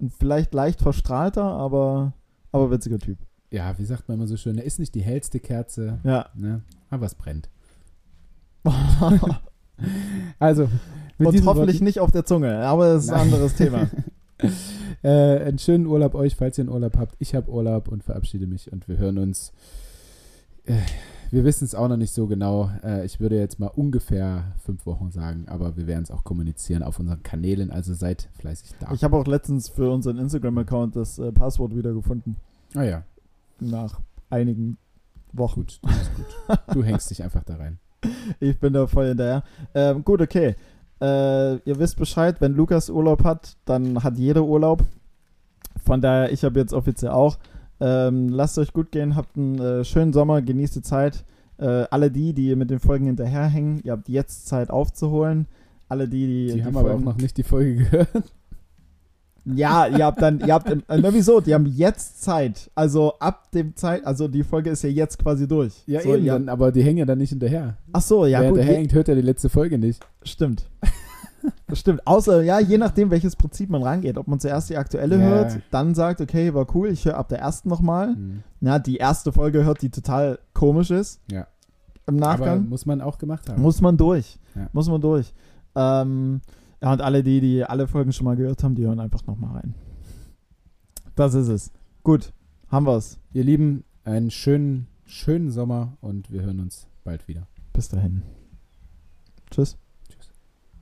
ein vielleicht leicht verstrahlter, aber, aber witziger Typ. ja, wie sagt man immer so schön, er ist nicht die hellste Kerze, Ja. ne? aber es brennt. *laughs* Also, Und hoffentlich Worten- nicht auf der Zunge, aber das ist ein Nein. anderes Thema. *laughs* äh, einen schönen Urlaub euch, falls ihr einen Urlaub habt. Ich habe Urlaub und verabschiede mich und wir hören uns. Äh, wir wissen es auch noch nicht so genau. Äh, ich würde jetzt mal ungefähr fünf Wochen sagen, aber wir werden es auch kommunizieren auf unseren Kanälen, also seid fleißig da. Ich habe auch letztens für unseren Instagram-Account das äh, Passwort wiedergefunden. ah ja, Nach einigen Wochen. gut, das ist gut. Du hängst dich einfach da rein. *laughs* Ich bin da voll hinterher. Ähm, gut, okay. Äh, ihr wisst Bescheid, wenn Lukas Urlaub hat, dann hat jeder Urlaub. Von daher, ich habe jetzt offiziell auch. Ähm, lasst euch gut gehen, habt einen äh, schönen Sommer, genießt die Zeit. Äh, alle die, die mit den Folgen hinterherhängen, ihr habt jetzt Zeit aufzuholen. Auch die, die. Die, haben aber auch noch nicht die Folge *laughs* gehört. Ja, ihr habt dann, ihr habt, äh, na wieso, die haben jetzt Zeit. Also ab dem Zeit, also die Folge ist ja jetzt quasi durch. Ja, so, eben, dann, aber die hängen ja dann nicht hinterher. Ach so, ja Wer gut. je- hängt, hört ja die letzte Folge nicht. Stimmt. Stimmt. Außer, ja, je nachdem, welches Prinzip man rangeht. Ob man zuerst die aktuelle Ja. hört, dann sagt, okay, war cool, ich höre ab der ersten nochmal. Hm. Ja, die erste Folge hört, die total komisch ist. Ja. Im Aber Nachgang. muss man auch gemacht haben. Muss man durch. Ja. Muss man durch. Ähm, ja, und alle die, die alle Folgen schon mal gehört haben, die hören einfach nochmal rein. Das ist es. Gut, haben wir's. Ihr Lieben, einen schönen, schönen Sommer und wir hören uns bald wieder. Bis dahin. Tschüss.